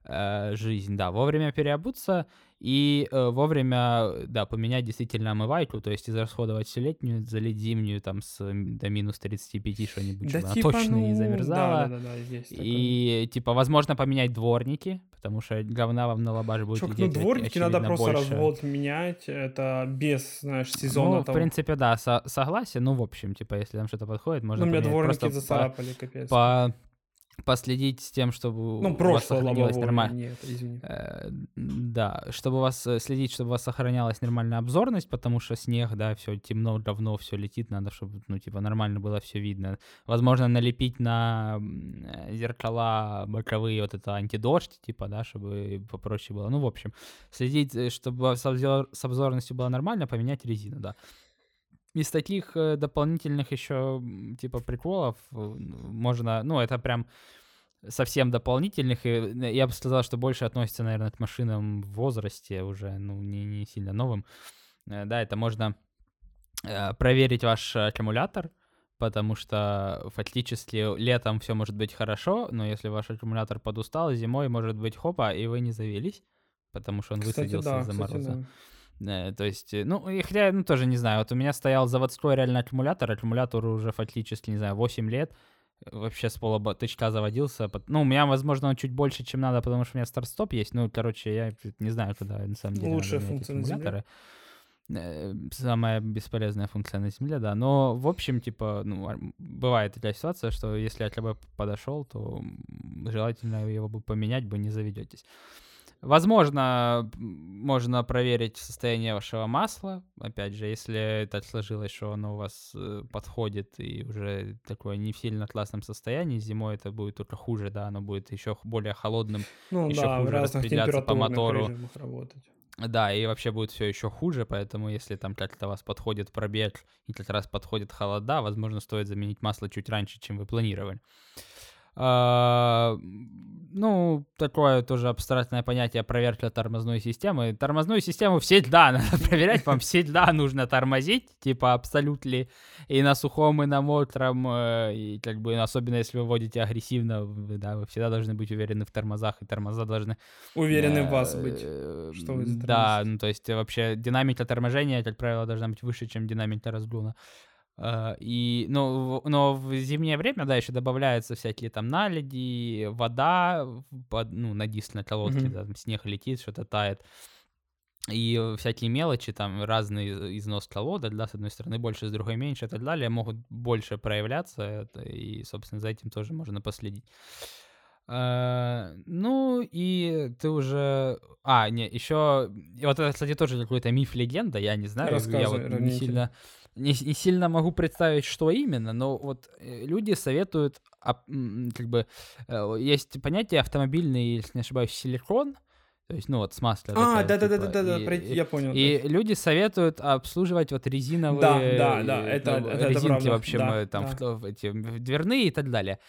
э, жизнь, да, вовремя переобуться и э, вовремя, да, поменять действительно омывайку, то есть израсходовать всю летнюю, залить зимнюю там с до минус 35 что-нибудь, чтобы она точно не ну, замерзала. Да, да, да, да, есть такое. И, типа, возможно, поменять дворники, потому что говна вам на лабаш будет Чувак, лететь, ну дворники надо просто больше. развод менять, это без, знаешь, сезона Ну, в там. принципе, да, со- согласен. Ну, в общем, типа, если там что-то подходит, можно ну, у меня дворники Просто по- зацарапали, капец. по последить с тем, чтобы ну, у вас сохранилось нормально. Нет, извини. Э, да, чтобы у вас э, следить, чтобы у вас сохранялась нормальная обзорность, потому что снег, да, все темно, давно все летит, надо, чтобы, ну, типа, нормально было все видно. Возможно, налепить на э, зеркала боковые вот это антидождь, типа, да, чтобы попроще было. Ну, в общем, следить, чтобы с, обзор, с обзорностью было нормально, поменять резину, да. Из таких э, дополнительных еще, типа, приколов э, можно, ну, это прям совсем дополнительных, и э, я бы сказал, что больше относится, наверное, к машинам в возрасте уже, ну, не, не сильно новым. Да, это можно проверить ваш аккумулятор, потому что фактически летом все может быть хорошо, но если ваш аккумулятор подустал, зимой может быть хопа, и вы не завелись, потому что он кстати, высадился да, из-за мороза. Да. Э, то есть, э, ну, и хотя, ну, тоже не знаю, вот у меня стоял заводской реально аккумулятор, аккумулятор уже фактически, не знаю, 8 лет, вообще с пола тычка заводился. Ну, у меня, возможно, он чуть больше, чем надо, потому что у меня старт-стоп есть. Ну, короче, я не знаю, куда на самом деле Лучшая функция на Земле. Э, самая бесполезная функция на Земле, да. Но, в общем, типа, ну, бывает такая ситуация, что если АКБ подошел, то желательно его бы поменять, бы не заведетесь. Возможно, можно проверить состояние вашего масла. Опять же, если так сложилось, что оно у вас э, подходит и уже такое не в сильно классном состоянии, зимой это будет только хуже, да, оно будет еще более холодным, ну, еще да, хуже распределяться по мотору. Работать. Да, и вообще будет все еще хуже, поэтому если там как-то вас подходит пробег и как раз подходит холода, возможно, стоит заменить масло чуть раньше, чем вы планировали. А, ну, такое тоже абстрактное понятие проверка тормозной системы. Тормозную систему всегда <laughs> надо проверять, вам всегда нужно тормозить, типа абсолютно и на сухом, и на мокром, э, и как бы особенно если вы водите агрессивно, вы, да, вы всегда должны быть уверены в тормозах, и тормоза должны... Уверены э, в вас быть, что вы Да, ну то есть вообще динамика торможения, как правило, должна быть выше, чем динамика разгона. И, ну, но в зимнее время, да, еще добавляются всякие там наледи, вода, под, ну, на диск, на колодке, mm-hmm. да, там снег летит, что-то тает. И всякие мелочи, там, разный износ колода, да, с одной стороны больше, с другой меньше и так далее, могут больше проявляться, и, собственно, за этим тоже можно последить. Uh, ну, и ты уже... А, не, еще... И вот это, кстати, тоже какой-то миф-легенда, я не знаю, я вот не сильно не, не сильно могу представить, что именно, но вот э, люди советуют, как бы, э, есть понятие автомобильный, если не ошибаюсь, силикон, то есть, ну вот, с маслом. А, да-да-да-да-да, типа, я понял. И да. люди советуют обслуживать вот резиновые... Да, да, да, это, ну, это, резинки, это в общем, да, там, да. В, эти, дверные и так далее.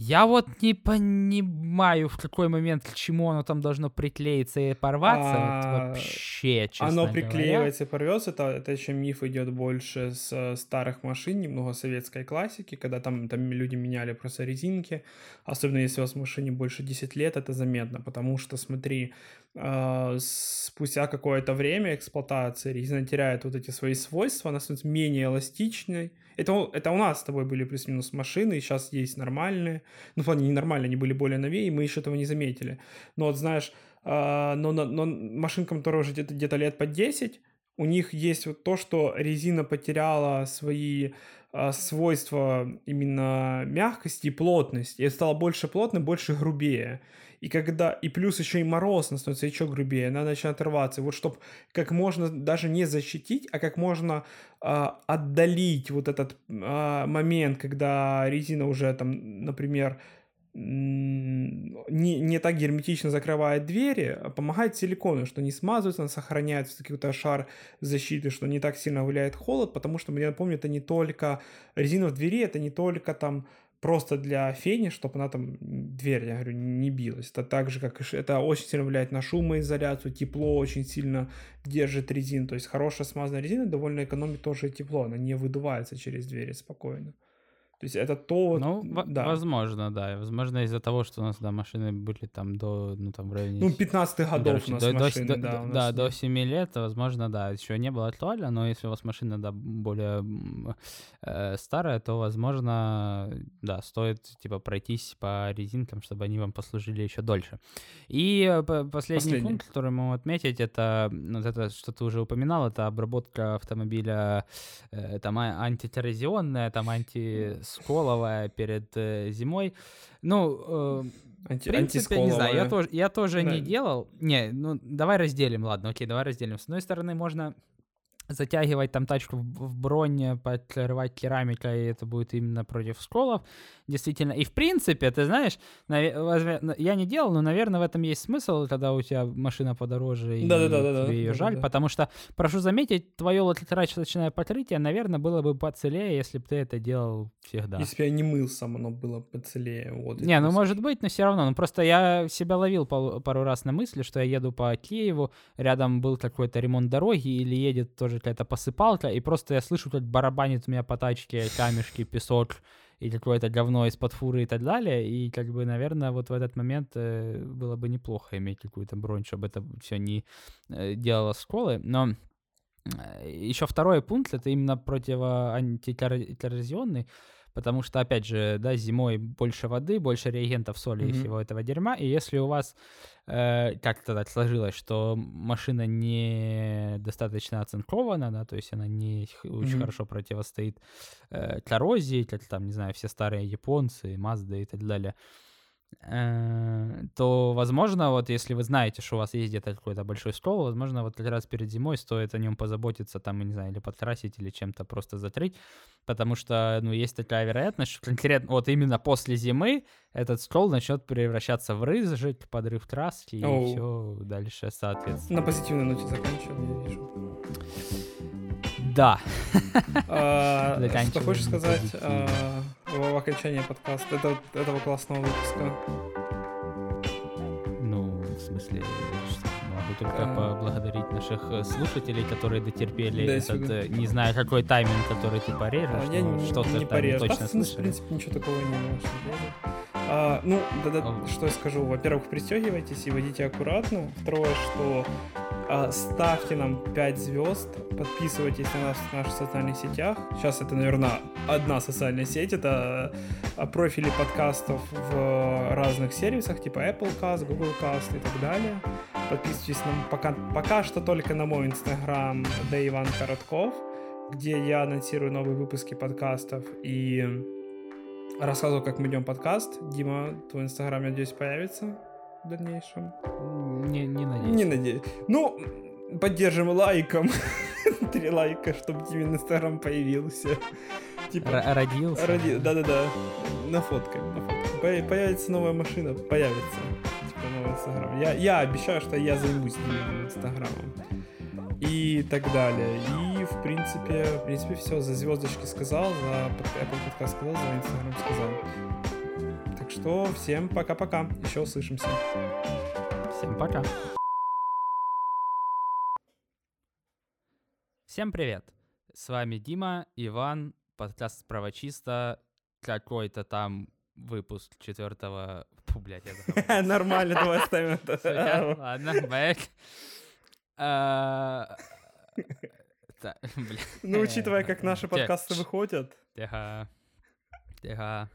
Я вот не понимаю, в какой момент к чему оно там должно приклеиться и порваться. А, вообще, честно Оно приклеивается говоря. и порвется, это, это еще миф идет больше с э, старых машин, немного советской классики, когда там, там люди меняли просто резинки. Особенно если у вас в машине больше 10 лет, это заметно, потому что, смотри, спустя какое-то время эксплуатации резина теряет вот эти свои свойства, она становится менее эластичной, это, это у нас с тобой были плюс-минус машины, и сейчас есть нормальные. Ну, в плане не нормальные, они были более новее, и мы еще этого не заметили. Но вот знаешь, э, но, но, но машинкам, которые уже где-то, где-то лет по 10, у них есть вот то, что резина потеряла свои э, свойства именно мягкости и плотности. И стало больше плотным, больше грубее и когда, и плюс еще и мороз становится еще грубее, она начинает рваться. Вот чтобы как можно даже не защитить, а как можно а, отдалить вот этот а, момент, когда резина уже там, например, не, не так герметично закрывает двери, а помогает силикону, что не смазывается, она сохраняет какой-то шар защиты, что не так сильно влияет холод, потому что, я напомню, это не только резина в двери, это не только там просто для фени, чтобы она там, дверь, я говорю, не билась. Это так же, как и это очень сильно влияет на шумоизоляцию, тепло очень сильно держит резину. То есть хорошая смазанная резина довольно экономит тоже тепло, она не выдувается через двери спокойно. То есть это то... Ну, да. возможно, да. Возможно, из-за того, что у нас, да, машины были там до, ну, там, в районе... Ну, 15 годов Короче, у нас до, машины, до, да. До, да, до 7 лет, возможно, да, еще не было актуально, но если у вас машина, да, более э, старая, то, возможно, да, стоит, типа, пройтись по резинкам, чтобы они вам послужили еще дольше. И э, последний, последний. пункт, который мы отметить, это, вот это, что ты уже упоминал, это обработка автомобиля, э, там, а, антитеррозионная, там, анти сколовая перед э, зимой. Ну, э, Анти- в принципе, не знаю, я тоже, я тоже не Да. делал. Не, ну давай разделим, ладно, окей, давай разделим. С одной стороны, можно затягивать там тачку в, бронь, подкрывать керамикой, и это будет именно против сколов, действительно. И в принципе, ты знаешь, наве- возьме- на- я не делал, но, наверное, в этом есть смысл, когда у тебя машина подороже, и тебе ее жаль, потому что, прошу заметить, твое латерачное покрытие, наверное, было бы поцелее, если бы ты это делал всегда. Если бы я не мыл сам, оно было поцелее. Вот, Не, ну может быть, но все равно. Ну просто я себя ловил пару раз на мысли, что я еду по Киеву, рядом был какой-то ремонт дороги или едет тоже какая-то посыпалка, и просто я слышу, как барабанит у меня по тачке камешки, песок и какое-то говно из-под фуры и так далее. И как бы, наверное, вот в этот момент э, было бы неплохо иметь какую-то бронь, чтобы это все не э, делало сколы. Но еще второй пункт это именно противоантикоррозионный, потому что, опять же, да, зимой больше воды, больше реагентов, соли и Мгм. всего этого дерьма, и если у вас э, как-то так сложилось, что машина не достаточно оцинкована, да, то есть она не х- очень хорошо противостоит э, коррозии, как там, не знаю, все старые японцы, Мазды и так далее, э, то, возможно, вот если вы знаете, что у вас есть где-то какой-то большой стол, возможно, вот как раз перед зимой стоит о нем позаботиться, там, я не знаю, или подкрасить, или чем-то просто затрить, потому что, ну, есть такая вероятность, что конкретно вот именно после зимы этот стол начнет превращаться в рыжик, подрыв краски, и Оу. все дальше, соответственно. На позитивной ноте заканчиваем, я вижу. Да. А, <laughs> Что хочешь сказать в окончании подкаста, это- этого классного выпуска? Ну, в смысле, что, могу только А. поблагодарить наших э, слушателей, которые дотерпели До этот, э, не знаю, какой тайминг, который ты порежешь, А, я но не, что-то не там порежу. точно Да, в, смысле, в слышали. принципе, ничего такого не делать. А, ну, да-да, Ау. что я скажу. Во-первых, пристегивайтесь и водите аккуратно. Второе, что а, ставьте нам 5 звезд, подписывайтесь на нас в наших социальных сетях. Сейчас это, наверное, одна социальная сеть. Это а, профили подкастов в разных сервисах, типа Apple Cast, Google Cast и так далее. Подписывайтесь нам пока, пока что только на мой инстаграм, да Иван Коротков, где я анонсирую новые выпуски подкастов и рассказываю, как мы идем подкаст. Дима, твой инстаграм, я надеюсь, появится в дальнейшем. Не, не надеюсь. Не надеюсь. Ну, поддержим лайком. <laughs> Три лайка, чтобы Димин инстаграм появился. Типа, Р- родился. ради... Да-да-да. На фотке, на фотке. По- Появится новая машина, появится. Типа новый инстаграм. Я, я обещаю, что я займусь Диминым инстаграмом. И так далее. И, в принципе, в принципе, все. За звездочки сказал, за Apple подкаст сказал, за инстаграм сказал. Так что всем пока-пока. Еще услышимся. Всем пока. Всем привет. С вами Дима, Иван, подкаст справа чисто, какой-то там выпуск четвертого... Фу, блядь, я. <laughs> Нормально, давай оставим это. Ладно, <laughs> бэк. Ну, учитывая, как наши подкасты выходят. Тихо. Тихо.